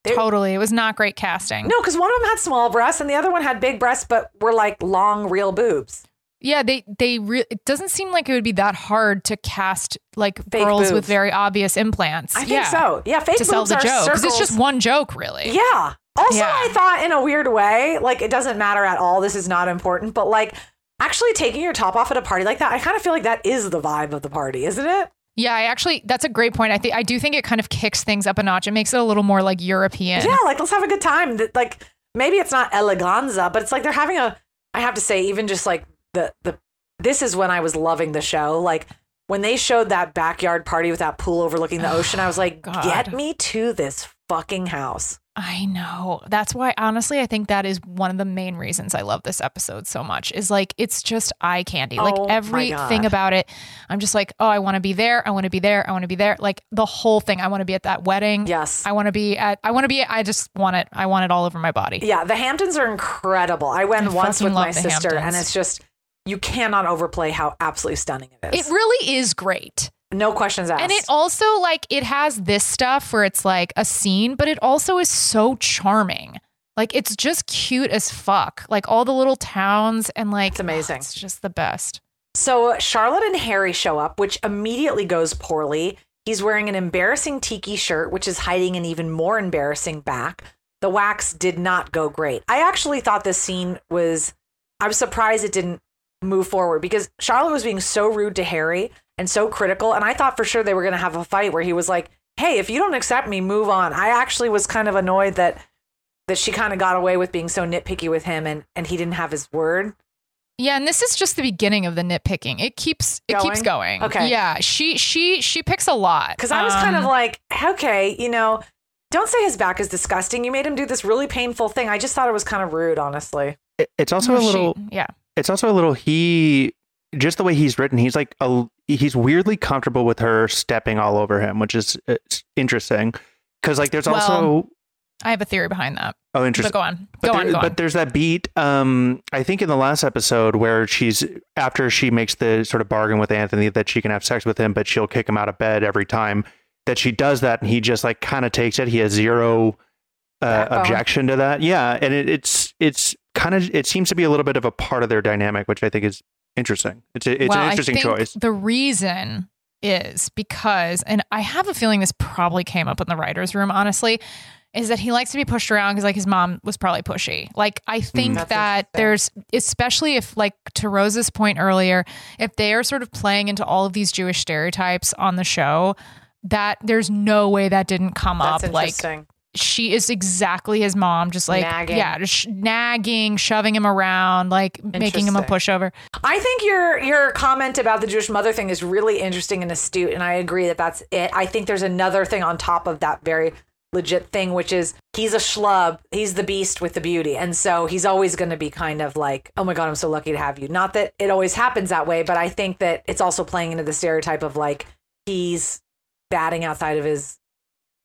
They- Totally. It was not great casting. No, because one of them had small breasts, and the other one had big breasts, but were like long, real boobs. Yeah, they they re- it doesn't seem like it would be that hard to cast like Fake girls with very obvious implants. I think yeah. so. Yeah, fake to sell boobs the are joke because it's just one joke, really. Yeah. Also, Yeah. I thought in a weird way, like it doesn't matter at all. This is not important, but like actually taking your top off at a party like that, I kind of feel like that is the vibe of the party, isn't it? Yeah, I actually that's a great point. I think I do think it kind of kicks things up a notch. It makes it a little more like European. Yeah, like let's have a good time. That like maybe it's not eleganza, but it's like they're having a. I have to say, even just like the the. This is when I was loving the show. Like when they showed that backyard party with that pool overlooking the *sighs* ocean, I was like, God. get me to this fucking house. I know. That's why honestly I think that is one of the main reasons I love this episode so much. Is like it's just eye candy. Like Oh my everything about it. I'm just like, "Oh, I want to be there. I want to be there. I want to be there." Like the whole thing. I want to be at that wedding. Yes. I want to be at I want to be I just want it. I want it all over my body. Yeah, the Hamptons are incredible. I went I once with my sister, and it's just you cannot overplay how absolutely stunning it is. It really is great. No questions asked. And it also like it has this stuff where it's like a scene, but it also is so charming. Like it's just cute as fuck. Like all the little towns and like It's amazing. it's just the best. So Charlotte and Harry show up, which immediately goes poorly. He's wearing an embarrassing tiki shirt, which is hiding an even more embarrassing back. The wax did not go great. I actually thought this scene was, I was surprised it didn't move forward because Charlotte was being so rude to Harry and so critical. And I thought for sure they were going to have a fight where he was like, hey, if you don't accept me, move on. I actually was kind of annoyed that that she kind of got away with being so nitpicky with him and and he didn't have his word. Yeah, and this is just the beginning of the nitpicking. It keeps it keeps Going? going. Okay. Yeah, she she she picks a lot. Because I was kind of Um, like, okay, you know, don't say his back is disgusting. You made him do this really painful thing. I just thought it was kind of rude, honestly. It- it's also no, a she- little. yeah. It's also a little. He just the way he's written. He's like a. He's weirdly comfortable with her stepping all over him, which is it's interesting. Because like there's also. Well, I have a theory behind that. Oh, interesting. But go on. But, Go there- on, go but there's that beat. Um, I think in the last episode where she's after she makes the sort of bargain with Anthony that she can have sex with him, but she'll kick him out of bed every time that she does that, and he just like kind of takes it. He has zero uh, objection to that. Yeah, and it, it's it's kind of it seems to be a little bit of a part of their dynamic, which I think is interesting. It's a, it's well, an I interesting think choice. The reason is because, and I have a feeling this probably came up in the writer's room, honestly, is that he likes to be pushed around because like his mom was probably pushy. Like I mm. think That's that there's, especially if like to Rose's point earlier, if they are sort of playing into all of these Jewish stereotypes on the show, that there's no way that didn't come That's up. Like interesting. She is exactly his mom, just like Nagging. yeah, just sh- nagging, shoving him around, like making him a pushover. I think your your comment about the Jewish mother thing is really interesting and astute, and I agree that that's it. I think there's another thing on top of that very legit thing, which is he's a schlub. He's the beast with the beauty, and so he's always going to be kind of like, oh my god, I'm so lucky to have you. Not that it always happens that way, but I think that it's also playing into the stereotype of like he's batting outside of his.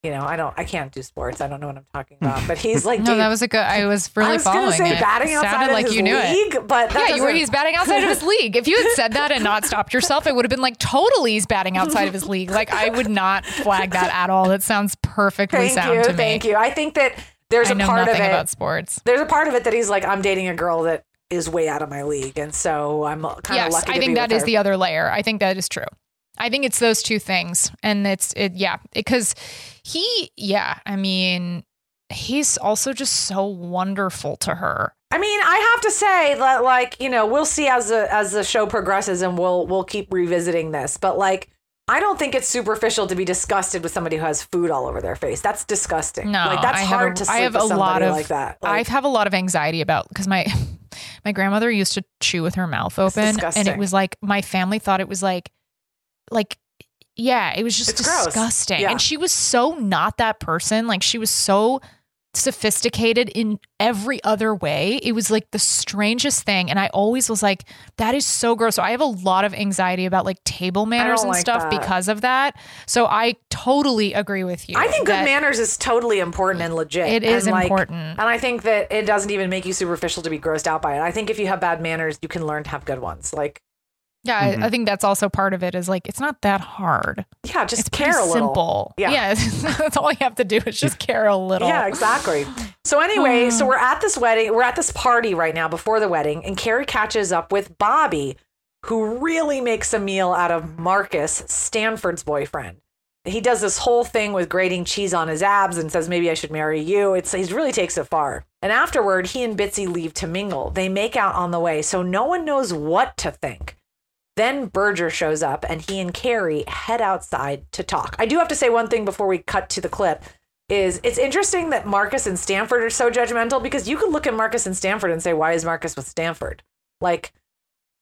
You know, I don't, I can't do sports. I don't know what I'm talking about, but he's *laughs* like, No, that was a good. I was really I was following say it. batting outside Sounded of like his you knew league, it. but that yeah, you were. He's batting outside of his league. If you had said that and not stopped yourself, it would have been like totally he's batting outside of his league. Like I would not flag that at all. That sounds perfectly Thank sound you, to me. thank you. I think that there's I a part of it. about sports. There's a part of it that he's like, I'm dating a girl that is way out of my league, and so I'm kind of Yes, lucky. I think that is her. the other layer. I think that is true. I think it's those two things, and it's it. Yeah, because he. Yeah, I mean, he's also just so wonderful to her. I mean, I have to say that, like, you know, we'll see as the as the show progresses, and we'll we'll keep revisiting this. But like, I don't think it's superficial to be disgusted with somebody who has food all over their face. That's disgusting. No, like that's I hard a, to sleep I have with a somebody lot of like that. I have a lot of anxiety about because my *laughs* my grandmother used to chew with her mouth open, and it was like my family thought it was like like yeah, it was just It's disgusting. Yeah. And she was so not that person. Like she was so sophisticated in every other way. It was like the strangest thing. And I always was like, that is so gross. So I have a lot of anxiety about like table manners and like stuff that. because of that. So I totally agree with you. I think good manners is totally important and legit. It is And, like, important. And I think that it doesn't even make you superficial to be grossed out by it. I think if you have bad manners, you can learn to have good ones. Like, Yeah, I- Mm-hmm. I think that's also part of it. Is like it's not that hard. yeah, just It's care a little. simple. Yeah. *laughs* that's all you have to do is just care a little. Yeah, exactly. So anyway, Hmm. so we're at this wedding, we're at this party right now before the wedding, and Carrie catches up with Bobby, who really makes a meal out of Marcus, Stanford's boyfriend. He does this whole thing with grating cheese on his abs and says, Maybe I should marry you. It's he really takes it far. And afterward, he and Bitsy leave to mingle. They make out on the way, so no one knows what to think. Then Berger shows up and he and Carrie head outside to talk. I do have to say one thing before we cut to the clip is it's interesting that Marcus and Stanford are so judgmental because you could look at Marcus and Stanford and say, why is Marcus with Stanford? Like,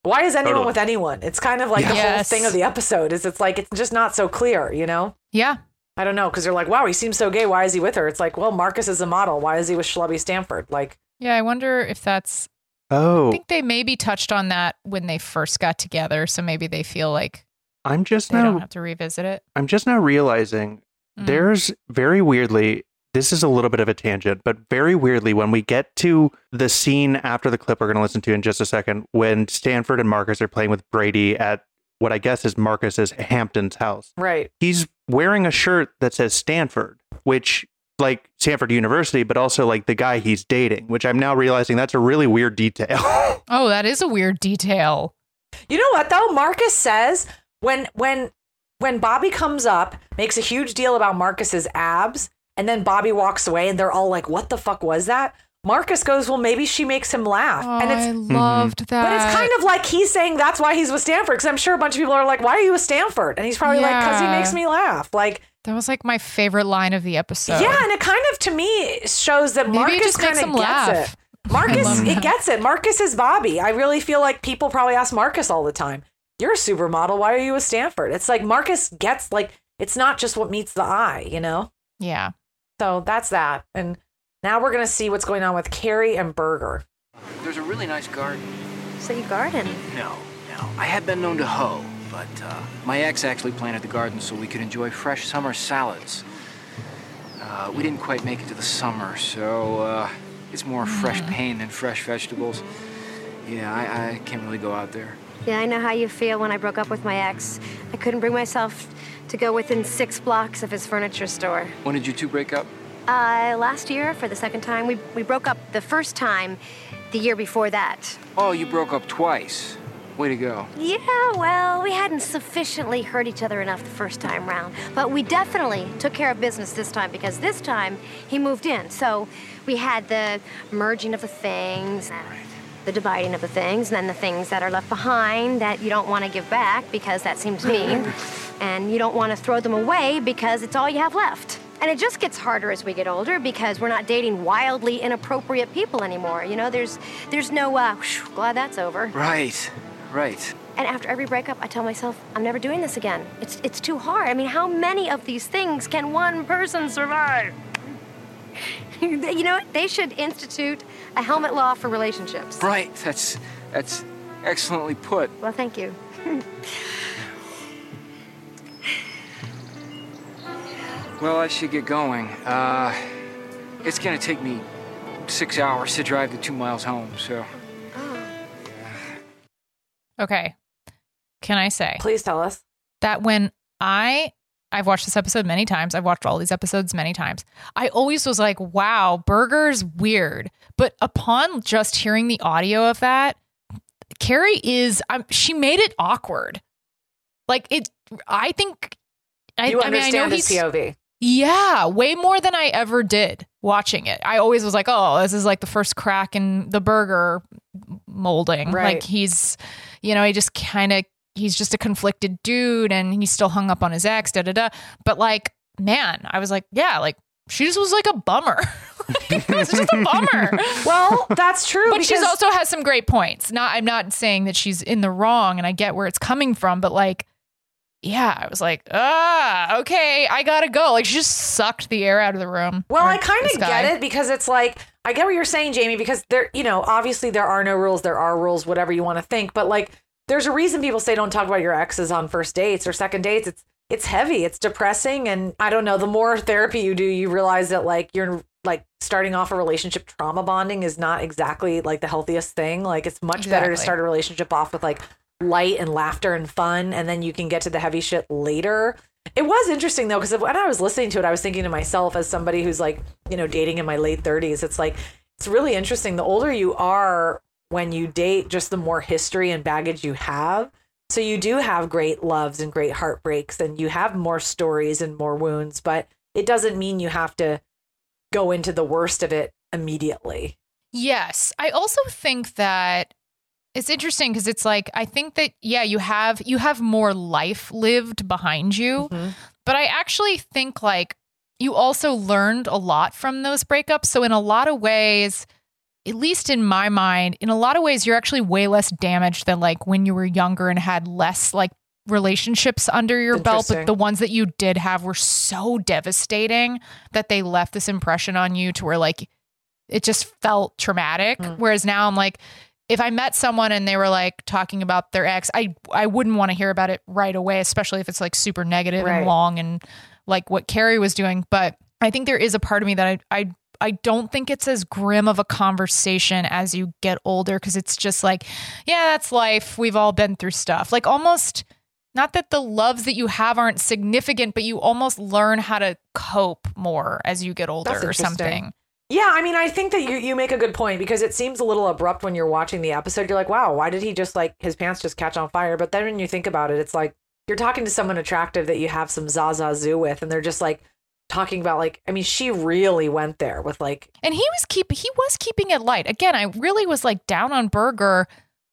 why is anyone Totally. with anyone? It's kind of like the whole thing of the episode is it's like, it's just not so clear, you know? Yeah. I don't know. Cause they're like, wow, he seems so gay. Why is he with her? It's like, well, Marcus is a model. Why is he with Schlubby Stanford? Like, Yeah. I wonder if that's. Oh, I think they maybe touched on that when they first got together, so maybe they feel like I'm just they now don't have to revisit it. I'm just now realizing Mm. there's very weirdly, this is a little bit of a tangent, but very weirdly, when we get to the scene after the clip we're going to listen to in just a second, when Stanford and Marcus are playing with Brady at what I guess is Marcus's Hampton's house, right. he's wearing a shirt that says Stanford, which like Stanford University, but also like the guy he's dating, which I'm now realizing that's a really weird detail. *laughs* Oh, that is a weird detail. You know what though? Marcus says when when when Bobby comes up, makes a huge deal about Marcus's abs, and then Bobby walks away and they're all like, What the fuck was that? Marcus goes, Well, maybe she makes him laugh. Oh, and it's I loved that. but it's kind of like he's saying that's why he's with Stanford. Because I'm sure a bunch of people are like, Why are you with Stanford? And he's probably like, Because he makes me laugh. Like that was like my favorite line of the episode. Yeah, and it kind of to me shows that Maybe Marcus kind of gets laugh. it. Marcus, it gets it. Marcus is Bobby. I really feel like people probably ask Marcus all the time, "You're a supermodel. Why are you a Stanford?" It's like Marcus gets like it's not just what meets the eye, you know. Yeah. So that's that. And now we're gonna see what's going on with Carrie and Berger. There's a really nice garden. So you garden? No, no. I have been known to hoe, but uh, my ex actually planted the garden so we could enjoy fresh summer salads. Uh, we didn't quite make it to the summer, so uh, it's more fresh pain than fresh vegetables. Yeah, I, I can't really go out there. Yeah, I know how you feel when I broke up with my ex. I couldn't bring myself to go within six blocks of his furniture store. When did you two break up? Uh, last year, for the second time, we, we broke up the first time the year before that. Oh, you broke up twice. Way to go. Yeah, well, we hadn't sufficiently hurt each other enough the first time round. But we definitely took care of business this time because this time he moved in. So we had the merging of the things, the dividing of the things, and then the things that are left behind that you don't want to give back because that seems mean. *laughs* and you don't want to throw them away because it's all you have left. And it just gets harder as we get older because we're not dating wildly inappropriate people anymore. You know, there's there's no uh, whew, glad that's over. Right, right. And after every breakup, I tell myself, I'm never doing this again. It's, it's too hard. I mean, how many of these things can one person survive? *laughs* you know, what? they should institute a helmet law for relationships. Right. That's that's excellently put. Well, thank you. Well, I should get going. Uh, it's gonna take me six hours to drive the two miles home, so. Okay. Can I say? Please tell us. That when I I've watched this episode many times. I've watched all these episodes many times. I always was like, wow, Berger's weird. But upon just hearing the audio of that, Carrie is um, she made it awkward. Like it I think I, You I mean, I know understand his he's POV. yeah, way more than I ever did watching it. I always was like, oh, this is like the first crack in the burger molding. Right. Like he's, you know, he just kind of, he's just a conflicted dude and he's still hung up on his ex, da da da. But like, man, I was like, yeah, like she just was like a bummer. *laughs* it was just a bummer. *laughs* Well, that's true. But because- also has some great points. Not, I'm not saying that she's in the wrong and I get where it's coming from, but like, yeah, I was like, ah, okay, I gotta go. Like, she just sucked the air out of the room. Well, I kind of get it because it's like I get what you're saying, Jamie. Because there, you know, obviously there are no rules. There are rules, whatever you want to think. But like, there's a reason people say don't talk about your exes on first dates or second dates. It's it's heavy. It's depressing, and I don't know. The more therapy you do, you realize that like you're like starting off a relationship trauma bonding is not exactly like the healthiest thing. Like it's much better to start a relationship off with like light and laughter and fun, and then you can get to the heavy shit later. It was interesting though, because when I was listening to it, I was thinking to myself as somebody who's like, you know, dating in my late 30s, it's like, it's really interesting. The older you are when you date, just the more history and baggage you have. So you do have great loves and great heartbreaks, and you have more stories and more wounds, but it doesn't mean you have to go into the worst of it immediately. Yes. I also think that it's interesting because it's like I think that yeah, you have you have more life lived behind you. But I actually think like you also learned a lot from those breakups. So in a lot of ways, at least in my mind, in a lot of ways you're actually way less damaged than like when you were younger and had less like relationships under your belt, but the ones that you did have were so devastating that they left this impression on you to where like it just felt traumatic. Hmm. Whereas now I'm like, if I met someone and they were like talking about their ex, I I wouldn't want to hear about it right away, especially if it's like super negative Right. and long and like what Carrie was doing. But I think there is a part of me that I I I don't think it's as grim of a conversation as you get older because it's just like, yeah, that's life. We've all been through stuff. Like almost not that the loves that you have aren't significant, but you almost learn how to cope more as you get older or something. Yeah, I mean, I think that you, you make a good point because it seems a little abrupt when you're watching the episode. You're like, wow, why did he just like his pants just catch on fire? But then when you think about it, it's like you're talking to someone attractive that you have some Zaza Zoo with, and they're just like talking about like, I mean, she really went there with like, And he was keep he was keeping it light. Again, I really was like down on Berger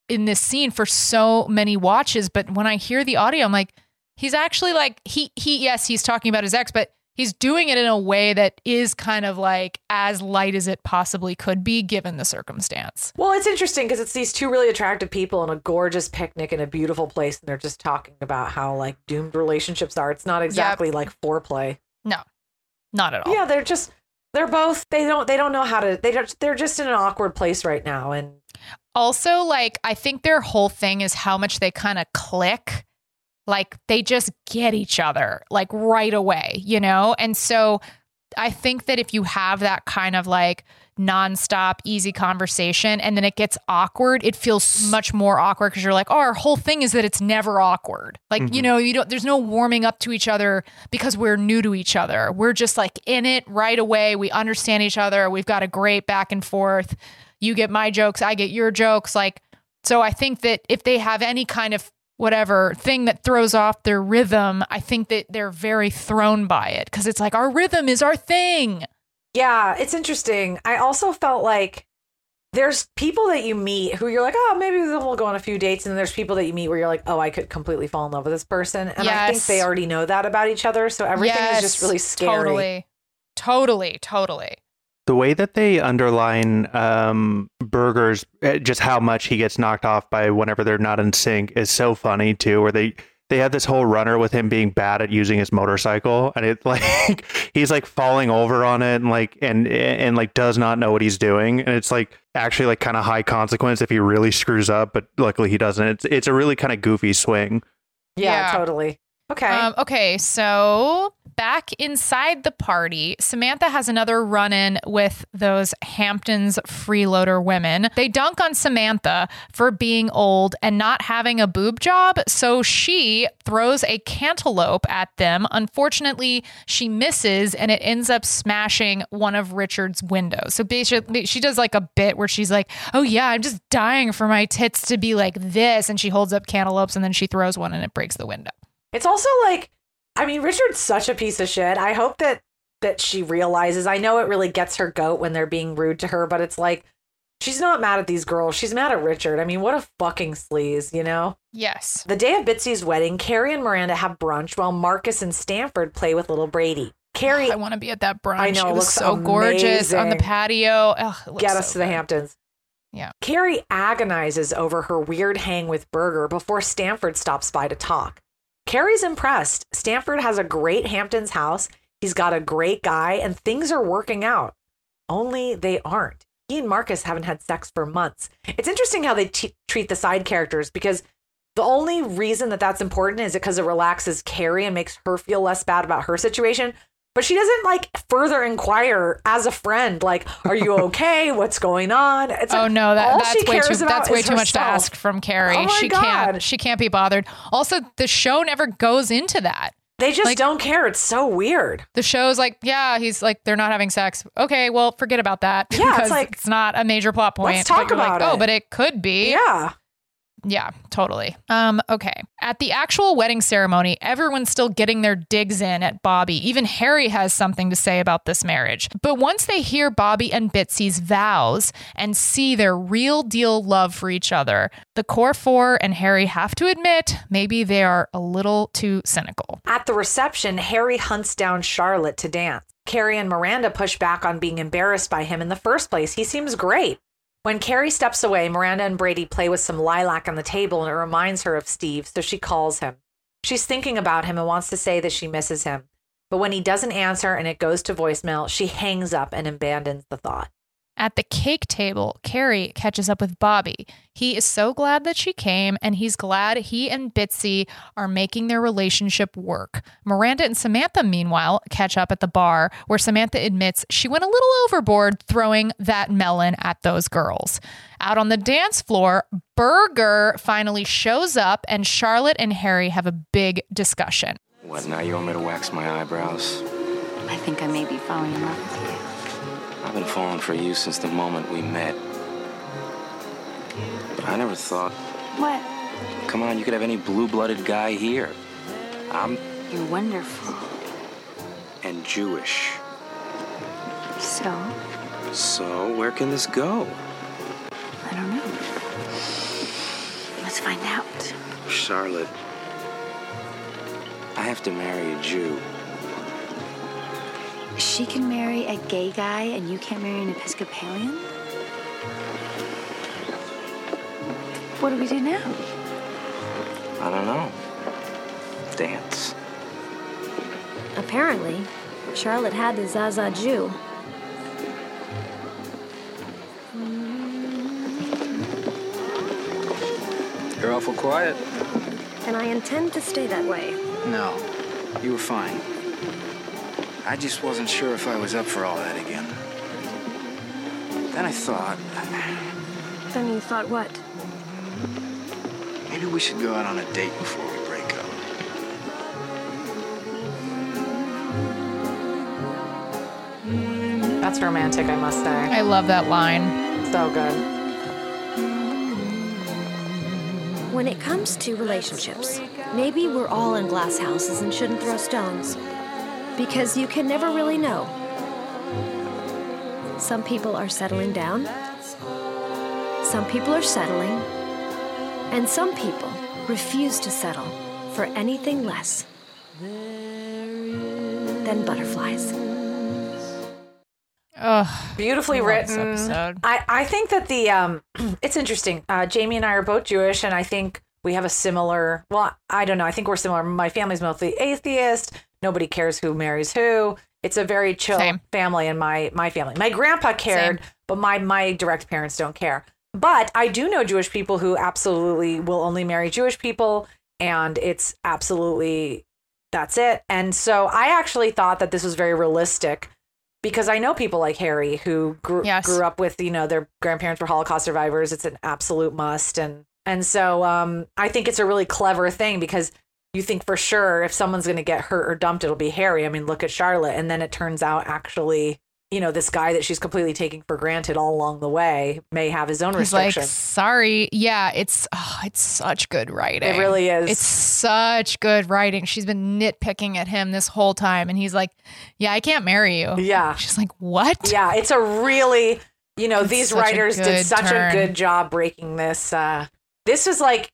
in this scene for so many watches, but when I hear the audio, I'm like, he's actually like he he yes, he's talking about his ex, but he's doing it in a way that is kind of like as light as it possibly could be given the circumstance. well, it's interesting because it's these two really attractive people on a gorgeous picnic in a beautiful place, and they're just talking about how like doomed relationships are. It's not exactly like foreplay. No. Not at all. Yeah, they're just they're both they don't they don't know how to they don't they're just in an awkward place right now, and Also, like, I think their whole thing is how much they kind of click. Like, they just get each other, like, right away, you know? And so I think that if you have that kind of like nonstop, easy conversation and then it gets awkward, it feels much more awkward because you're like, oh, our whole thing is that it's never awkward. Like, you Mhm. know, you don't, there's no warming up to each other because we're new to each other. We're just like in it right away. We understand each other. We've got a great back and forth. You get my jokes, I get your jokes. Like, so I think that if they have any kind of whatever thing that throws off their rhythm, I think that they're very thrown by it because it's like our rhythm is our thing. Yeah, it's interesting. I also felt like there's people that you meet who you're like, oh, maybe we'll go on a few dates. And then there's people that you meet where you're like, oh, I could completely fall in love with this person. And I think they already know that about each other. So everything is just really scary. Totally. Totally. Totally. The way that they underline um, Berger's, uh, just how much he gets knocked off by whenever they're not in sync, is so funny too. Where they they have this whole runner with him being bad at using his motorcycle, and it *laughs* like he's like falling over on it, and like and and like does not know what he's doing, and it's like actually like kind of high consequence if he really screws up, but luckily he doesn't. It's it's a really kind of goofy swing. Yeah, Yeah. totally. Okay. Um, okay, so back inside the party, Samantha has another run in with those Hamptons freeloader women. They dunk on Samantha for being old and not having a boob job, so she throws a cantaloupe at them. Unfortunately, she misses and it ends up smashing one of Richard's windows. So basically, she does like a bit where she's like, Oh, yeah, I'm just dying for my tits to be like this. And she holds up cantaloupes and then she throws one and it breaks the window. It's also like, I mean, Richard's such a piece of shit. I hope that that she realizes. I know it really gets her goat when they're being rude to her, but it's like she's not mad at these girls. She's mad at Richard. I mean, what a fucking sleaze, you know? Yes. The day of Bitsy's wedding, Carrie and Miranda have brunch while Marcus and Stanford play with little Brady. Carrie, I want to be at that brunch. I know, it it looks so gorgeous on the patio. Ugh, get so us to the good. Hamptons. Yeah. Carrie agonizes over her weird hang with Berger before Stanford stops by to talk. Carrie's impressed. Stanford has a great Hamptons house. He's got a great guy, and things are working out. Only they aren't. He and Marcus haven't had sex for months. It's interesting how they t- treat the side characters because the only reason that that's important is because it relaxes Carrie and makes her feel less bad about her situation. But she doesn't like further inquire as a friend, like, "Are you *laughs* okay? What's going on?" It's Oh like, no, that, that's way too that's way too much to ask from Carrie. Oh she God. can't she can't be bothered. Also, the show never goes into that. They just Like- don't care. It's so weird. The show's like, yeah, he's like they're not having sex. Okay, well, forget about that. Yeah, it's *laughs* like, it's not a major plot point. let's talk you're like, about Oh, but it could be. Yeah. Yeah, totally. Um, okay. At the actual wedding ceremony, everyone's still getting their digs in at Bobby. Even Harry has something to say about this marriage. But once they hear Bobby and Bitsy's vows and see their real deal love for each other, the core four and Harry have to admit maybe they are a little too cynical. At the reception, Harry hunts down Charlotte to dance. Carrie and Miranda push back on being embarrassed by him in the first place. He seems great. When Carrie steps away, Miranda and Brady play with some lilac on the table and it reminds her of Steve, so she calls him. She's thinking about him and wants to say that she misses him. But when he doesn't answer and it goes to voicemail, she hangs up and abandons the thought. At the cake table, Carrie catches up with Bobby. He is so glad that she came, and he's glad he and Bitsy are making their relationship work. Miranda and Samantha, meanwhile, catch up at the bar, where Samantha admits she went a little overboard throwing that melon at those girls. Out on the dance floor, Berger finally shows up, and Charlotte and Harry have a big discussion. What, now you want me to wax my eyebrows? I think I may be falling in love with you. I've been falling for you since the moment we met. But I never thought, What? come on, you could have any blue blooded guy here. I'm. You're wonderful. and Jewish. So, So, where can this go? I don't know. Let's find out. Charlotte. I have to marry a Jew. She can marry a gay guy and you can't marry an Episcopalian? What do we do now? I don't know. Dance. Apparently, Charlotte had the Zaza Jew. You're awful quiet. And I intend to stay that way. No, you were fine. I just wasn't sure if I was up for all that again. Then I thought, Then you thought what? maybe we should go out on a date before we break up. That's romantic, I must say. I love that line. So good. When it comes to relationships, maybe we're all in glass houses and shouldn't throw stones. Because you can never really know. Some people are settling down, some people are settling, and some people refuse to settle for anything less than butterflies. Ugh, Beautifully I love this written. episode. I, I think that the um *clears throat* it's interesting. Uh, Jamie and I are both Jewish, and I think we have a similar. Well, I don't know. I think we're similar. My family's mostly atheist. Nobody cares who marries who. It's a very chill Same. family in my my family. My grandpa cared, but my my direct parents don't care. But I do know Jewish people who absolutely will only marry Jewish people, and it's absolutely that's it. And so I actually thought that this was very realistic because I know people like Harry who grew, Yes. grew up with, you know, their grandparents were Holocaust survivors. It's an absolute must. And, and so um, I think it's a really clever thing because you think for sure if someone's going to get hurt or dumped, it'll be Harry. I mean, look at Charlotte. And then it turns out actually, you know, this guy that she's completely taking for granted all along the way may have his own He's like, restrictions. sorry. Yeah, it's oh, it's such good writing. It really is. It's such good writing. She's been nitpicking at him this whole time, and he's like, "Yeah, I can't marry you." Yeah. She's like, "What?" yeah, it's a really, you know, It's these writers did such turn. a good job breaking this. Uh, this is like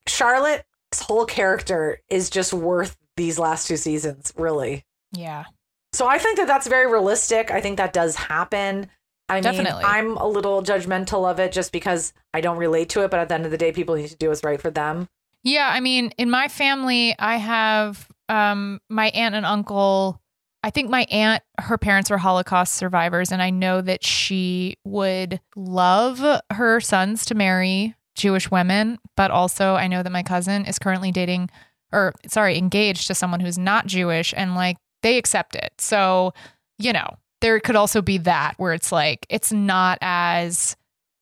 Charlotte's whole character is just worth these last two seasons, really. Yeah. So I think that that's very realistic. I think that does happen. I Definitely. mean, I'm a little judgmental of it just because I don't relate to it, but at the end of the day, people need to do what's right for them. Yeah, I mean, in my family, I have um my aunt and uncle. I think my aunt, her parents were Holocaust survivors, and I know that she would love her sons to marry Jewish women, but also I know that my cousin is currently dating or sorry, engaged to someone who's not Jewish and like they accept it. So, you know, there could also be that where it's like it's not as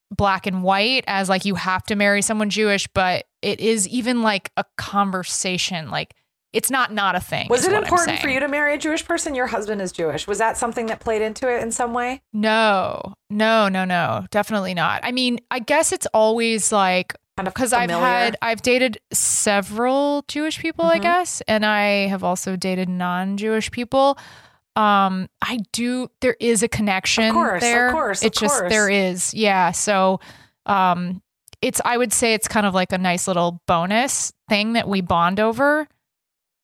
black and white as like you have to marry someone Jewish, but it is even like a conversation. Like it's not not a thing. Was it important for you to marry a Jewish person? Your husband is Jewish. Was that something that played into it in some way? No, no, no, no, definitely not. I mean, I guess it's always like Kind of because I've had I've dated several Jewish people, I Mhm. guess, and I have also dated non-Jewish people. Um, I do. There is a connection Of course, of there. course, It's of just course. there is, yeah. So, um, it's I would say it's kind of like a nice little bonus thing that we bond over.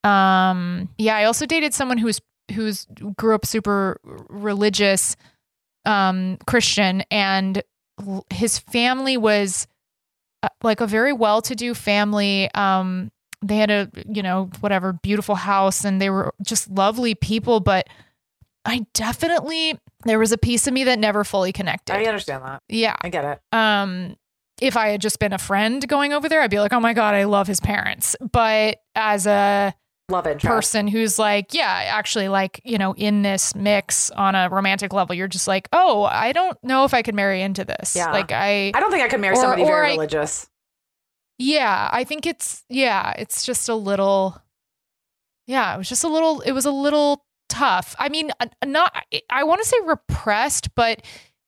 Um, yeah. I also dated someone who's who's grew up super religious, um, Christian, and l- his family was uh, like a very well-to-do family. Um, they had a you know whatever beautiful house, and they were just lovely people. But I definitely there was a piece of me that never fully connected. I understand that. Yeah. I get it. Um, if I had just been a friend going over there, I'd be like, oh my God, I love his parents. But as a love interest. person who's like, yeah, actually, like, you know, in this mix on a romantic level, you're just like, oh, I don't know if I could marry into this. Yeah. Like, I, I don't think I could marry or- somebody or very I- religious. yeah, I think it's, yeah, it's just a little, yeah, it was just a little, it was a little tough. I mean, uh, not, I want to say repressed, but,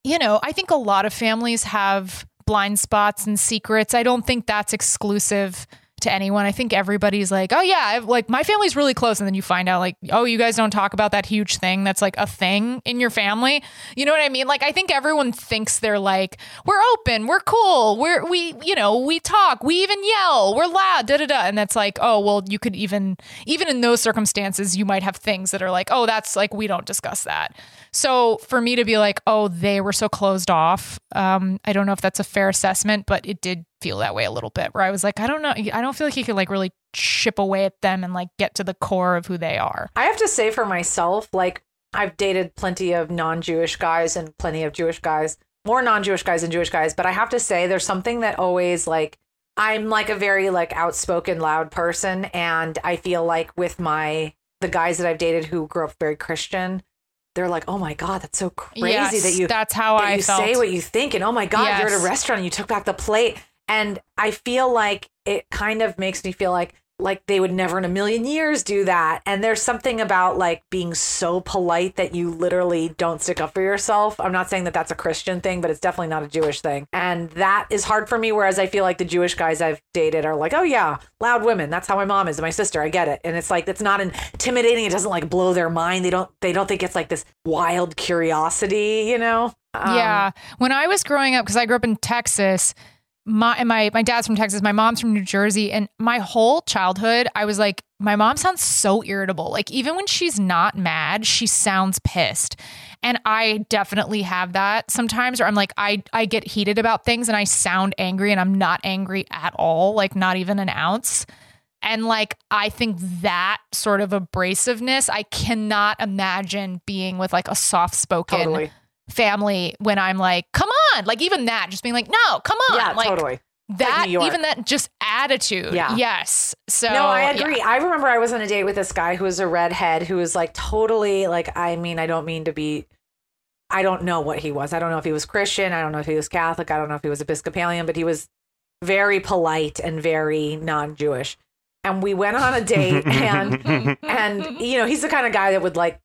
you know, I think a lot of families have blind spots and secrets. I don't think that's exclusive to anyone. I think everybody's like, oh yeah, I've, like my family's really close, and then you find out like, oh, you guys don't talk about that huge thing that's like a thing in your family. You know what I mean? Like I think everyone thinks they're like, we're open, we're cool, we're we, you know, we talk, we even yell, we're loud, da da da, and that's like, oh well, you could even even in those circumstances, you might have things that are like, oh, that's like we don't discuss that. So for me to be like, oh, they were so closed off, um, I don't know if that's a fair assessment, but it did feel that way a little bit. Where I was like, I don't know, I don't feel like you could like really chip away at them and like get to the core of who they are. I have to say for myself, like I've dated plenty of non-Jewish guys and plenty of Jewish guys, more non-Jewish guys than Jewish guys, but I have to say there's something that always like I'm like a very like outspoken loud person and I feel like with my the guys that I've dated who grew up very Christian, they're like, "Oh my god, that's so crazy Yes, that you that's how that I you felt. say what you think and oh my god, you're at a restaurant and you took back the plate." And I feel like it kind of makes me feel like like they would never in a million years do that. And there's something about like being so polite that you literally don't stick up for yourself. I'm not saying that that's a Christian thing, but it's definitely not a Jewish thing. And that is hard for me. Whereas I feel like the Jewish guys I've dated are like, oh yeah, loud women. That's how my mom is, my sister. I get it. And it's like it's not intimidating. It doesn't like blow their mind. They don't they don't think it's like this wild curiosity. You know? Um, yeah. When I was growing up, because I grew up in Texas, my and my my dad's from Texas, my mom's from New Jersey, and my whole childhood, I was like, my mom sounds so irritable. Like even when she's not mad, she sounds pissed. And I definitely have that sometimes, or I'm like, I I get heated about things and I sound angry, and I'm not angry at all, like not even an ounce. And like, I think that sort of abrasiveness, I cannot imagine being with like a soft spoken Totally. Family when I'm like, come on. Like, even that, just being like, no, come on. Yeah, like, totally. That, New York. even that just attitude. Yeah. Yes. So, no, I yeah. agree. I remember I was on a date with this guy who was a redhead who was like totally like I mean, I don't mean to be I don't know what he was. I don't know if he was Christian, I don't know if he was Catholic, I don't know if he was Episcopalian, but he was very polite and very non-Jewish. And we went on a date *laughs* and and you know, he's the kind of guy that would like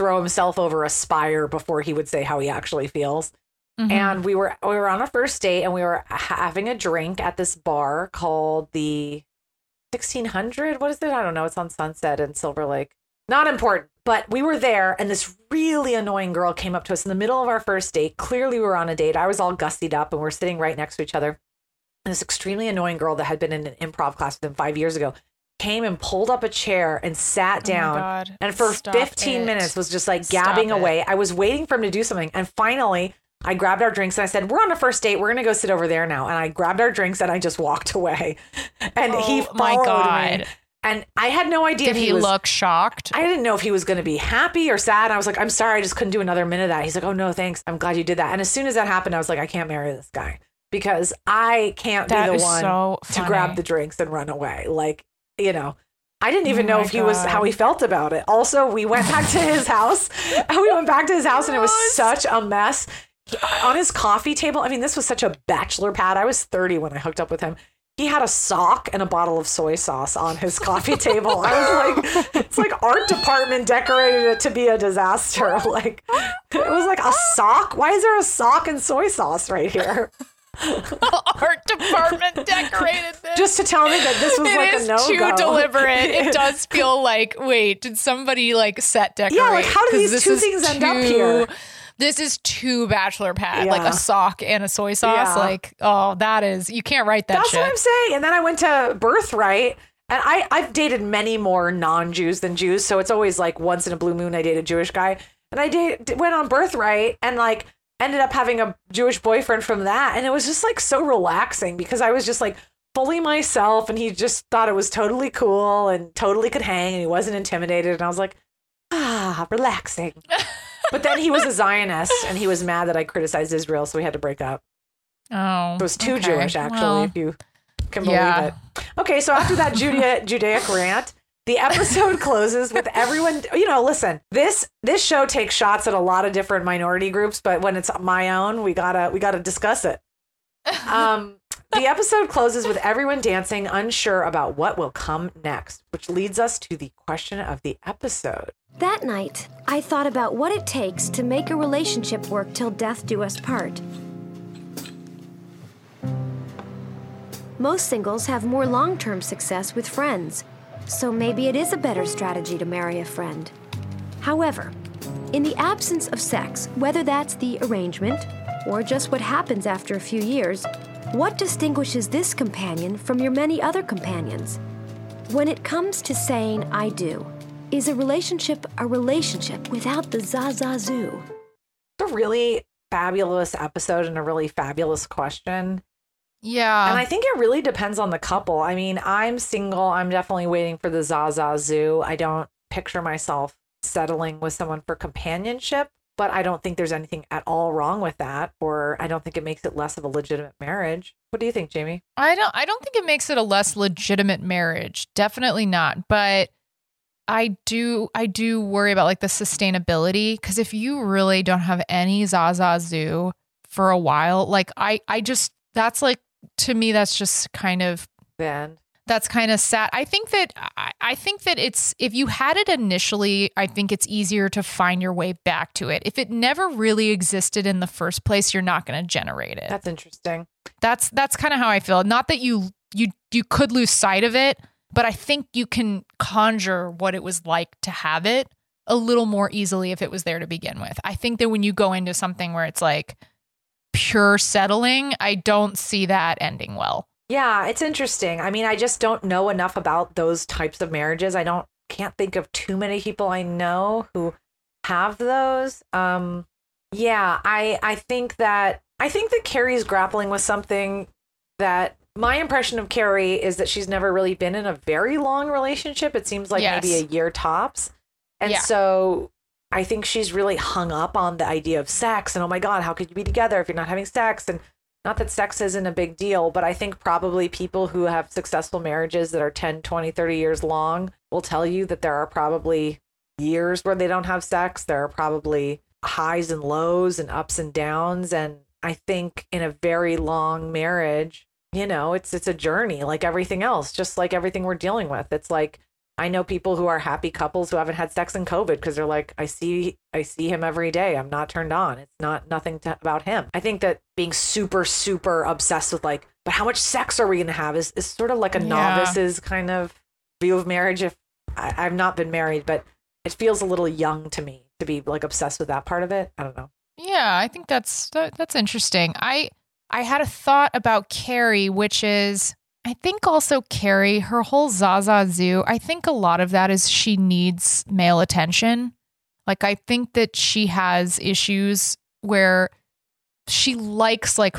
throw himself over a spire before he would say how he actually feels. Mhm. And we were we were on a first date and we were having a drink at this bar called the 1600. What is it? I don't know. It's on Sunset and Silver Lake. Not important. But we were there and this really annoying girl came up to us in the middle of our first date. Clearly we were on a date. I was all gussied up and we're sitting right next to each other. And this extremely annoying girl that had been in an improv class with him five years ago came and pulled up a chair and sat Oh down. And for Stop 15 it. minutes was just like Stop gabbing it. away. I was waiting for him to do something. And finally, I grabbed our drinks and I said, We're on a first date. We're going to go sit over there now. And I grabbed our drinks and I just walked away. *laughs* And he Oh my followed God. me. And I had no idea Did if he was, look shocked? I didn't know if he was going to be happy or sad. I was like, I'm sorry, I just couldn't do another minute of that. He's like, Oh no, thanks. I'm glad you did that. And as soon as that happened, I was like, I can't marry this guy because I can't That be the one so to grab the drinks and run away. Like, you know. I didn't Oh even know oh my if he was how he felt about it. Also, we went back to his *laughs* house. And *laughs* we went back to his house and it was such a mess. He- on his coffee table, I mean, this was such a bachelor pad. I was 30 when I hooked up with him. He had a sock and a bottle of soy sauce on his coffee *laughs* table. I was like, it's like art department decorated it to be a disaster. Like, it was like a sock. Why is there a sock and soy sauce right here? Art department decorated this. Just to tell me that this was It like is a no too deliberate. It does *laughs* feel like, wait, did somebody like set decorate? Yeah, like, how do these two things end up here? This is two bachelor pad, like a sock and a soy sauce. Yeah. Like, oh, that is you can't write that That's shit. what I'm saying. And then I went to Birthright, and I I've dated many more non-Jews than Jews, so it's always like once in a blue moon I date a Jewish guy, and I date went on Birthright and like ended up having a Jewish boyfriend from that, and it was just like so relaxing because I was just like fully myself, and he just thought it was totally cool and totally could hang, and he wasn't intimidated, and I was like, ah, relaxing. *laughs* But then he was a Zionist and he was mad that I criticized Israel, so we had to break up. Oh, It was too okay. Jewish, actually, Well, if you can believe yeah. it. Okay, so after that Judea, Judaic rant, the episode *laughs* closes with everyone. You know, listen, this this show takes shots at a lot of different minority groups, but when it's my own, we gotta we gotta discuss it. *laughs* Um, the episode closes with everyone dancing, unsure about what will come next, which leads us to the question of the episode. That night, I thought about what it takes to make a relationship work till death do us part. Most singles have more long term success with friends, so maybe it is a better strategy to marry a friend. However, in the absence of sex, whether that's the arrangement or just what happens after a few years, what distinguishes this companion from your many other companions? When it comes to saying I do, is a relationship a relationship without the zazazoo? It's a really fabulous episode and a really fabulous question. Yeah. And I think it really depends on the couple. I mean, I'm single. I'm definitely waiting for the Zaza Zoo. I don't picture myself settling with someone for companionship, but I don't think there's anything at all wrong with that, or I don't think it makes it less of a legitimate marriage. What do you think, Jamie? I don't I don't think it makes it a less legitimate marriage. Definitely not. But I do I do worry about like the sustainability because if you really don't have any Zaza Zoo for a while, like I I just that's like to me that's just kind of that's kind of sad. I think that I, I think that it's if you had it initially, I think it's easier to find your way back to it. If it never really existed in the first place, you're not going to generate it. that's interesting. That's that's kind of how I feel. Not that you you you could lose sight of it, but I think you can conjure what it was like to have it a little more easily if it was there to begin with. I think that when you go into something where it's like pure settling, I don't see that ending well. Yeah, it's interesting. I mean, I just don't know enough about those types of marriages. I don't can't think of too many people I know who have those. Um yeah, I I think that I think that Carrie's grappling with something that my impression of Carrie is that she's never really been in a very long relationship. It seems like Yes. maybe a year tops. And Yeah. so I think she's really hung up on the idea of sex and oh my god, how could you be together if you're not having sex and not that sex isn't a big deal, but I think probably people who have successful marriages that are 10, 20, 30 years long will tell you that there are probably years where they don't have sex. There are probably highs and lows and ups and downs. And I think in a very long marriage, you know, it's it's a journey like everything else, just like everything we're dealing with. It's like I know people who are happy couples who haven't had sex in COVID because they're like, I see, I see him every day. I'm not turned on. It's not nothing to, about him. I think that being super, super obsessed with like, but how much sex are we going to have is, is sort of like a Yeah. novice's kind of view of marriage. If I, I've not been married, but it feels a little young to me to be like obsessed with that part of it. I don't know. Yeah, I think that's that, that's interesting. I I had a thought about Carrie, which is I think also Carrie, her whole Zaza Zoo. I think a lot of that is she needs male attention. Like I think that she has issues where she likes like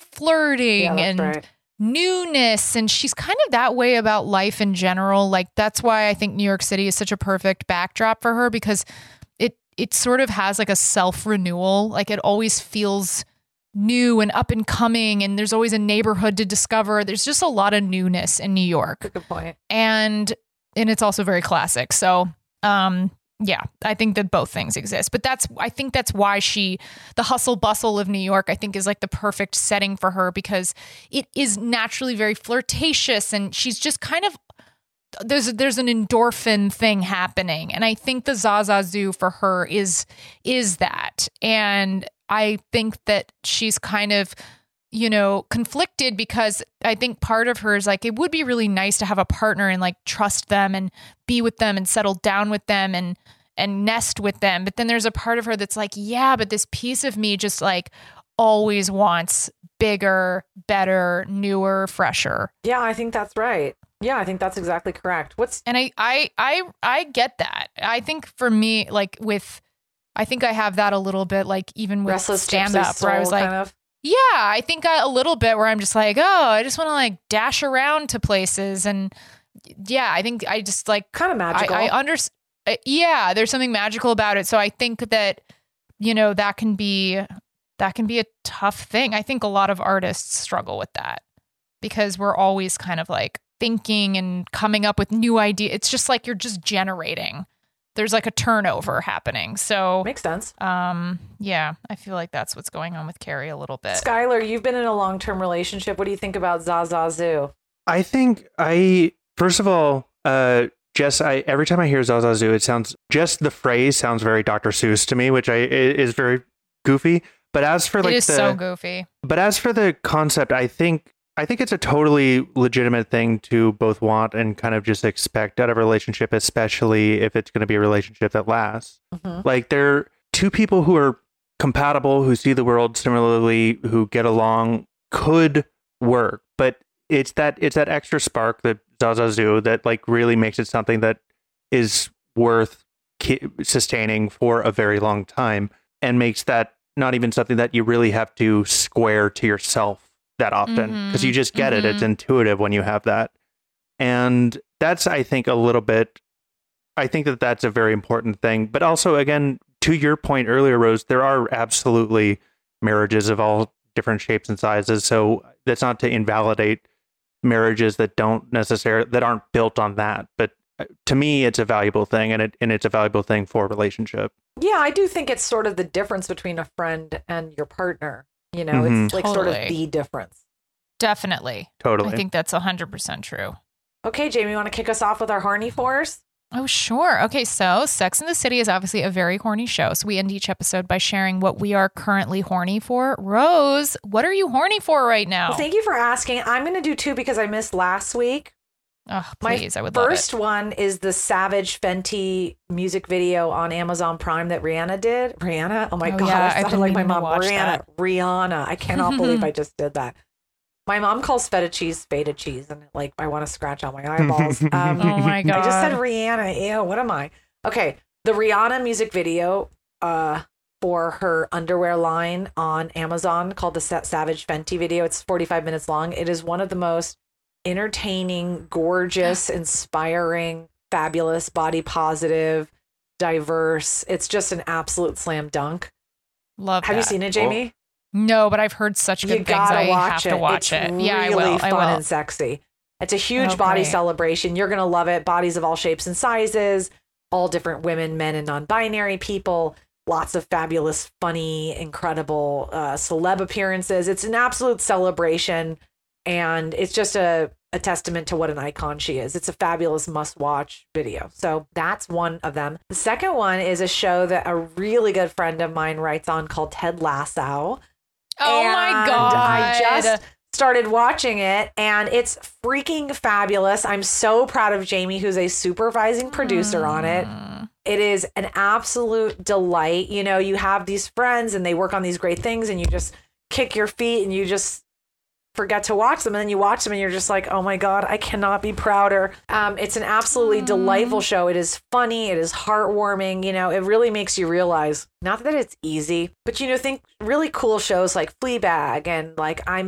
flirting Yeah, and right. newness and she's kind of that way about life in general like that's why i think new york city is such a perfect backdrop for her because it it sort of has like a self renewal like it always feels new and up and coming and there's always a neighborhood to discover. There's just a lot of newness in new york. Good point. and and it's also very classic. So um yeah i think that both things exist. But that's i think that's why she the hustle bustle of new york i think is like the perfect setting for her because it is naturally very flirtatious and she's just kind of there's there's an endorphin thing happening. And i think the zaza zoo for her is is that. And i think that she's kind of you know conflicted because i think part of her is like it would be really nice to have a partner and like trust them and be with them and settle down with them and and nest with them but then there's a part of her that's like yeah but this piece of me just like always wants bigger better newer fresher Yeah, I think that's right. Yeah, I think that's exactly correct. What's and I I I I get that. I think for me, like with, I think I have that a little bit, like even with Restless stand up, where I was like, kind of? yeah, I think I, a little bit where I'm just like, oh, I just want to like dash around to places, and yeah, I think I just like kind of magical. I, I understand. Uh, yeah, there's something magical about it. So I think that you know, that can be that can be a tough thing. I think a lot of artists struggle with that because we're always kind of like thinking and coming up with new ideas. It's just like you're just generating. There's like a turnover happening. So makes sense. Um, yeah, I feel like that's what's going on with Carrie a little bit. Skylar, you've been in a long term relationship. What do you think about Zaza Zoo? I think I first of all, uh, Jess. I every time I hear Zaza Zoo, it sounds just the phrase sounds very Dr. Seuss to me, which I is very goofy. But as for like it is the, so goofy. But as for the concept, I think I think it's a totally legitimate thing to both want and kind of just expect out of a relationship, especially if it's going to be a relationship that lasts. Mhm. Like they're two people who are compatible, who see the world similarly, who get along, could work. But it's that it's that extra spark that Zaza Zoo that like really makes it something that is worth ki- sustaining for a very long time and makes that not even something that you really have to square to yourself that often because you Mhm, just get it. It's mhm. intuitive when you have that. And that's i think a little bit i think that that's a very important thing. But also again to your point earlier rose there are absolutely marriages of all different shapes and sizes. So that's not to invalidate marriages that don't necessarily that aren't built on that. But uh, to me it's a valuable thing and it and it's a valuable thing for a relationship. Yeah, I do think it's sort of the difference between a friend and your partner. You know, Mhm. it's like sort of the difference. Definitely. Totally. I think that's 100% true. Okay, Jamie, you want to kick us off with our horny fours? Oh, sure. Okay, so Sex in the City is obviously a very horny show. So we end each episode by sharing what we are currently horny for. Rose, what are you horny for right now? Well, thank you for asking. I'm going to do two because I missed last week. Oh, My please, I would love first one is the Savage Fenty music video on Amazon Prime that Rihanna did. Rihanna? Oh my Oh, god, yeah, I sounded like my mom. Rihanna, that. Rihanna. I cannot *laughs* believe I just did that. My mom calls feta cheese feta cheese, and like I want to scratch out my eyeballs. *laughs* Um, Oh my God. I just said Rihanna. Ew, what am I? Okay, the Rihanna music video uh, for her underwear line on Amazon called the Savage Fenty video. It's 45 minutes long. It is one of the most entertaining, gorgeous, inspiring, fabulous, body positive, diverse. It's just an absolute slam dunk. Love Have you seen it, Jamie? No, but I've heard such good you things. gotta I watch have it. to watch it's it. Yeah, I really will. fun I will. and sexy. It's a huge Oh, body celebration. You're gonna love it. Bodies of all shapes and sizes, all different women, men, and non-binary people. Lots of fabulous, funny, incredible uh, celeb appearances. It's an absolute celebration, and it's just a a testament to what an icon she is. It's a fabulous must-watch video. So that's one of them. The second one is a show that a really good friend of mine writes on called Ted Lasso. Oh my And God. I just started watching it and it's freaking fabulous. I'm so proud of Jamie, who's a supervising producer on it. Mm. It is an absolute delight. You know, you have these friends and they work on these great things and you just kick your feet and you just forget to watch them and then you watch them and you're just like oh my god i cannot be prouder. Um, it's an absolutely delightful show. It is funny. It is heartwarming. You know it really makes you realize not that it's easy but you know think really cool shows like fleabag and like i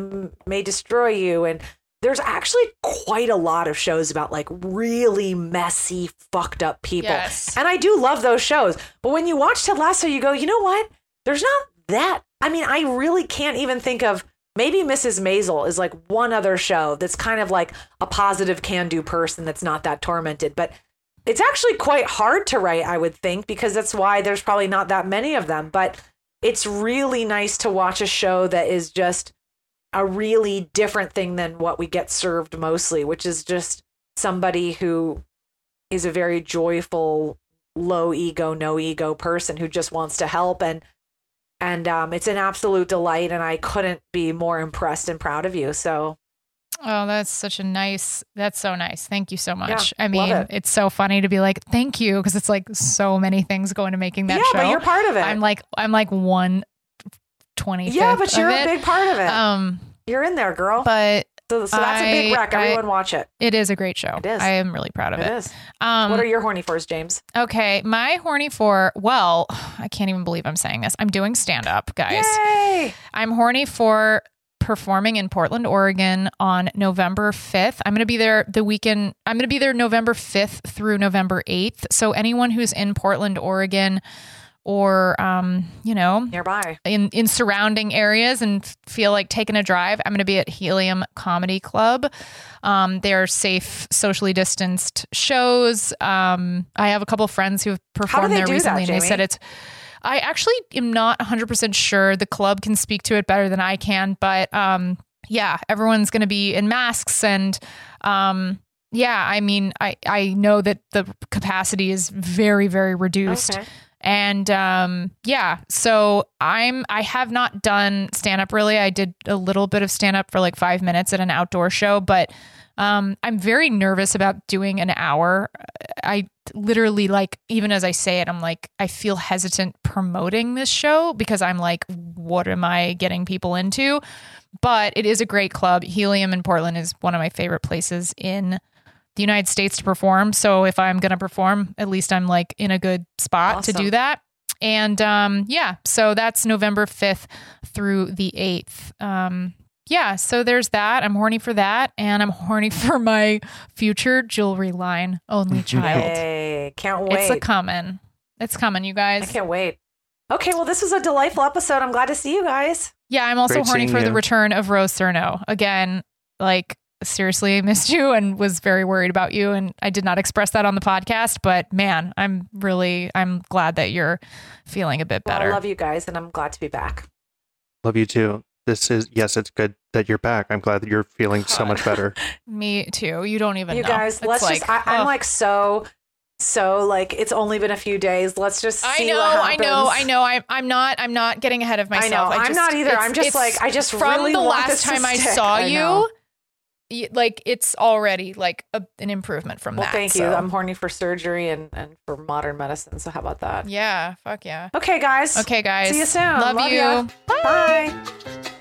may destroy you and there's actually quite a lot of shows about like really messy fucked up people. Yes. and i do love those shows but when you watch ted lasso you go you know what? There's not that i mean i really can't even think of maybe Mrs. Maisel is like one other show that's kind of like a positive can do person that's not that tormented. But it's actually quite hard to write, I would think, because that's why there's probably not that many of them. But it's really nice to watch a show that is just a really different thing than what we get served mostly, which is just somebody who is a very joyful, low ego, no ego person who just wants to help and and um, it's an absolute delight and i couldn't be more impressed and proud of you so Oh, that's such a nice. That's so nice. Thank you so much. I mean, it. it's so funny to be like, thank you, because it's like so many things go into making that Yeah, show. but you're part of it. I'm like, I'm like one twenty. yeah but you're a big part of it Um, you're in there girl but so, so that's a big I- wreck I- everyone watch it it is a great show. It is. I am really proud of it it. is Um, what are your horny fours james Okay, my horny for well, *sighs* I can't even believe I'm saying this. I'm doing stand up, guys. Yay! I'm horny for performing in Portland, Oregon on November 5th. I'm going to be there the weekend. I'm going to be there November 5th through November 8th. So anyone who's in Portland, Oregon or um, you know, nearby in in surrounding areas and feel like taking a drive, I'm going to be at Helium Comedy Club. Um, they're safe, socially distanced shows. Um, I have a couple of friends who have performed there do that, recently, and they said it's. I actually am not 100% sure. The club can speak to it better than I can, but um, yeah, everyone's going to be in masks and um, yeah, I mean, I I know that the capacity is very very reduced. Okay. And um, yeah, so I'm I have not done stand up really. I did a little bit of stand up for like five minutes at an outdoor show, but um, I'm very nervous about doing an hour. I literally like even as I say it, I'm like I feel hesitant promoting this show because I'm like, what am I getting people into? But it is a great club. Helium in Portland is one of my favorite places in the United States to perform. So if I'm going to perform, at least I'm like in a good spot to do that. And um, yeah, so that's November 5th through the 8th. Um, yeah, so there's that. I'm horny for that. And I'm horny *laughs* for my future jewelry line, Only *laughs* Child. Yay. Can't wait. It's a coming. It's coming, you guys. I can't wait. Okay, well, this was a delightful episode. I'm glad to see you guys. Yeah, I'm also Great horny seeing for the return of Rose Surnow. Again, like seriously, *laughs* missed you and was very worried about you. And I did not express that on the podcast, but man, I'm really I'm glad that you're feeling a bit Well, better. I love you guys, and I'm glad to be back. Love you too. This is yes, it's good that you're back. I'm glad that you're feeling so much *laughs* better. Me too. You don't even you know. guys, It's let's like, just. I, I'm ugh. like so, so like it's only been a few days. Let's just I know, what I know, I know. I'm, I'm not, I'm not getting ahead of I myself. know. I'm not either. I'm just like, I just from really the want last this time I saw I you, y- like it's already like a, an improvement from Well, that. thank you. so. I'm horny for surgery and and for modern medicine. So how about that? yeah, fuck yeah. Okay, guys. Okay, guys. See you soon. Love, you. ya. Bye.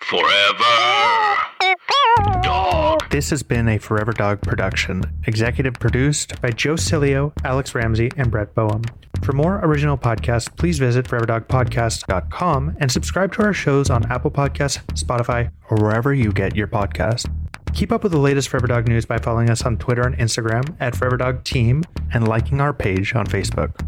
Forever. Dog. This has been a Forever Dog production, executive produced by Joe Cilio, Alex Ramsey, and Brett Boehm. For more original podcasts, please visit foreverdogpodcast.com and subscribe to our shows on Apple Podcasts, Spotify, or wherever you get your podcasts. Keep up with the latest Forever Dog news by following us on Twitter and Instagram at Forever Dog Team and liking our page on Facebook.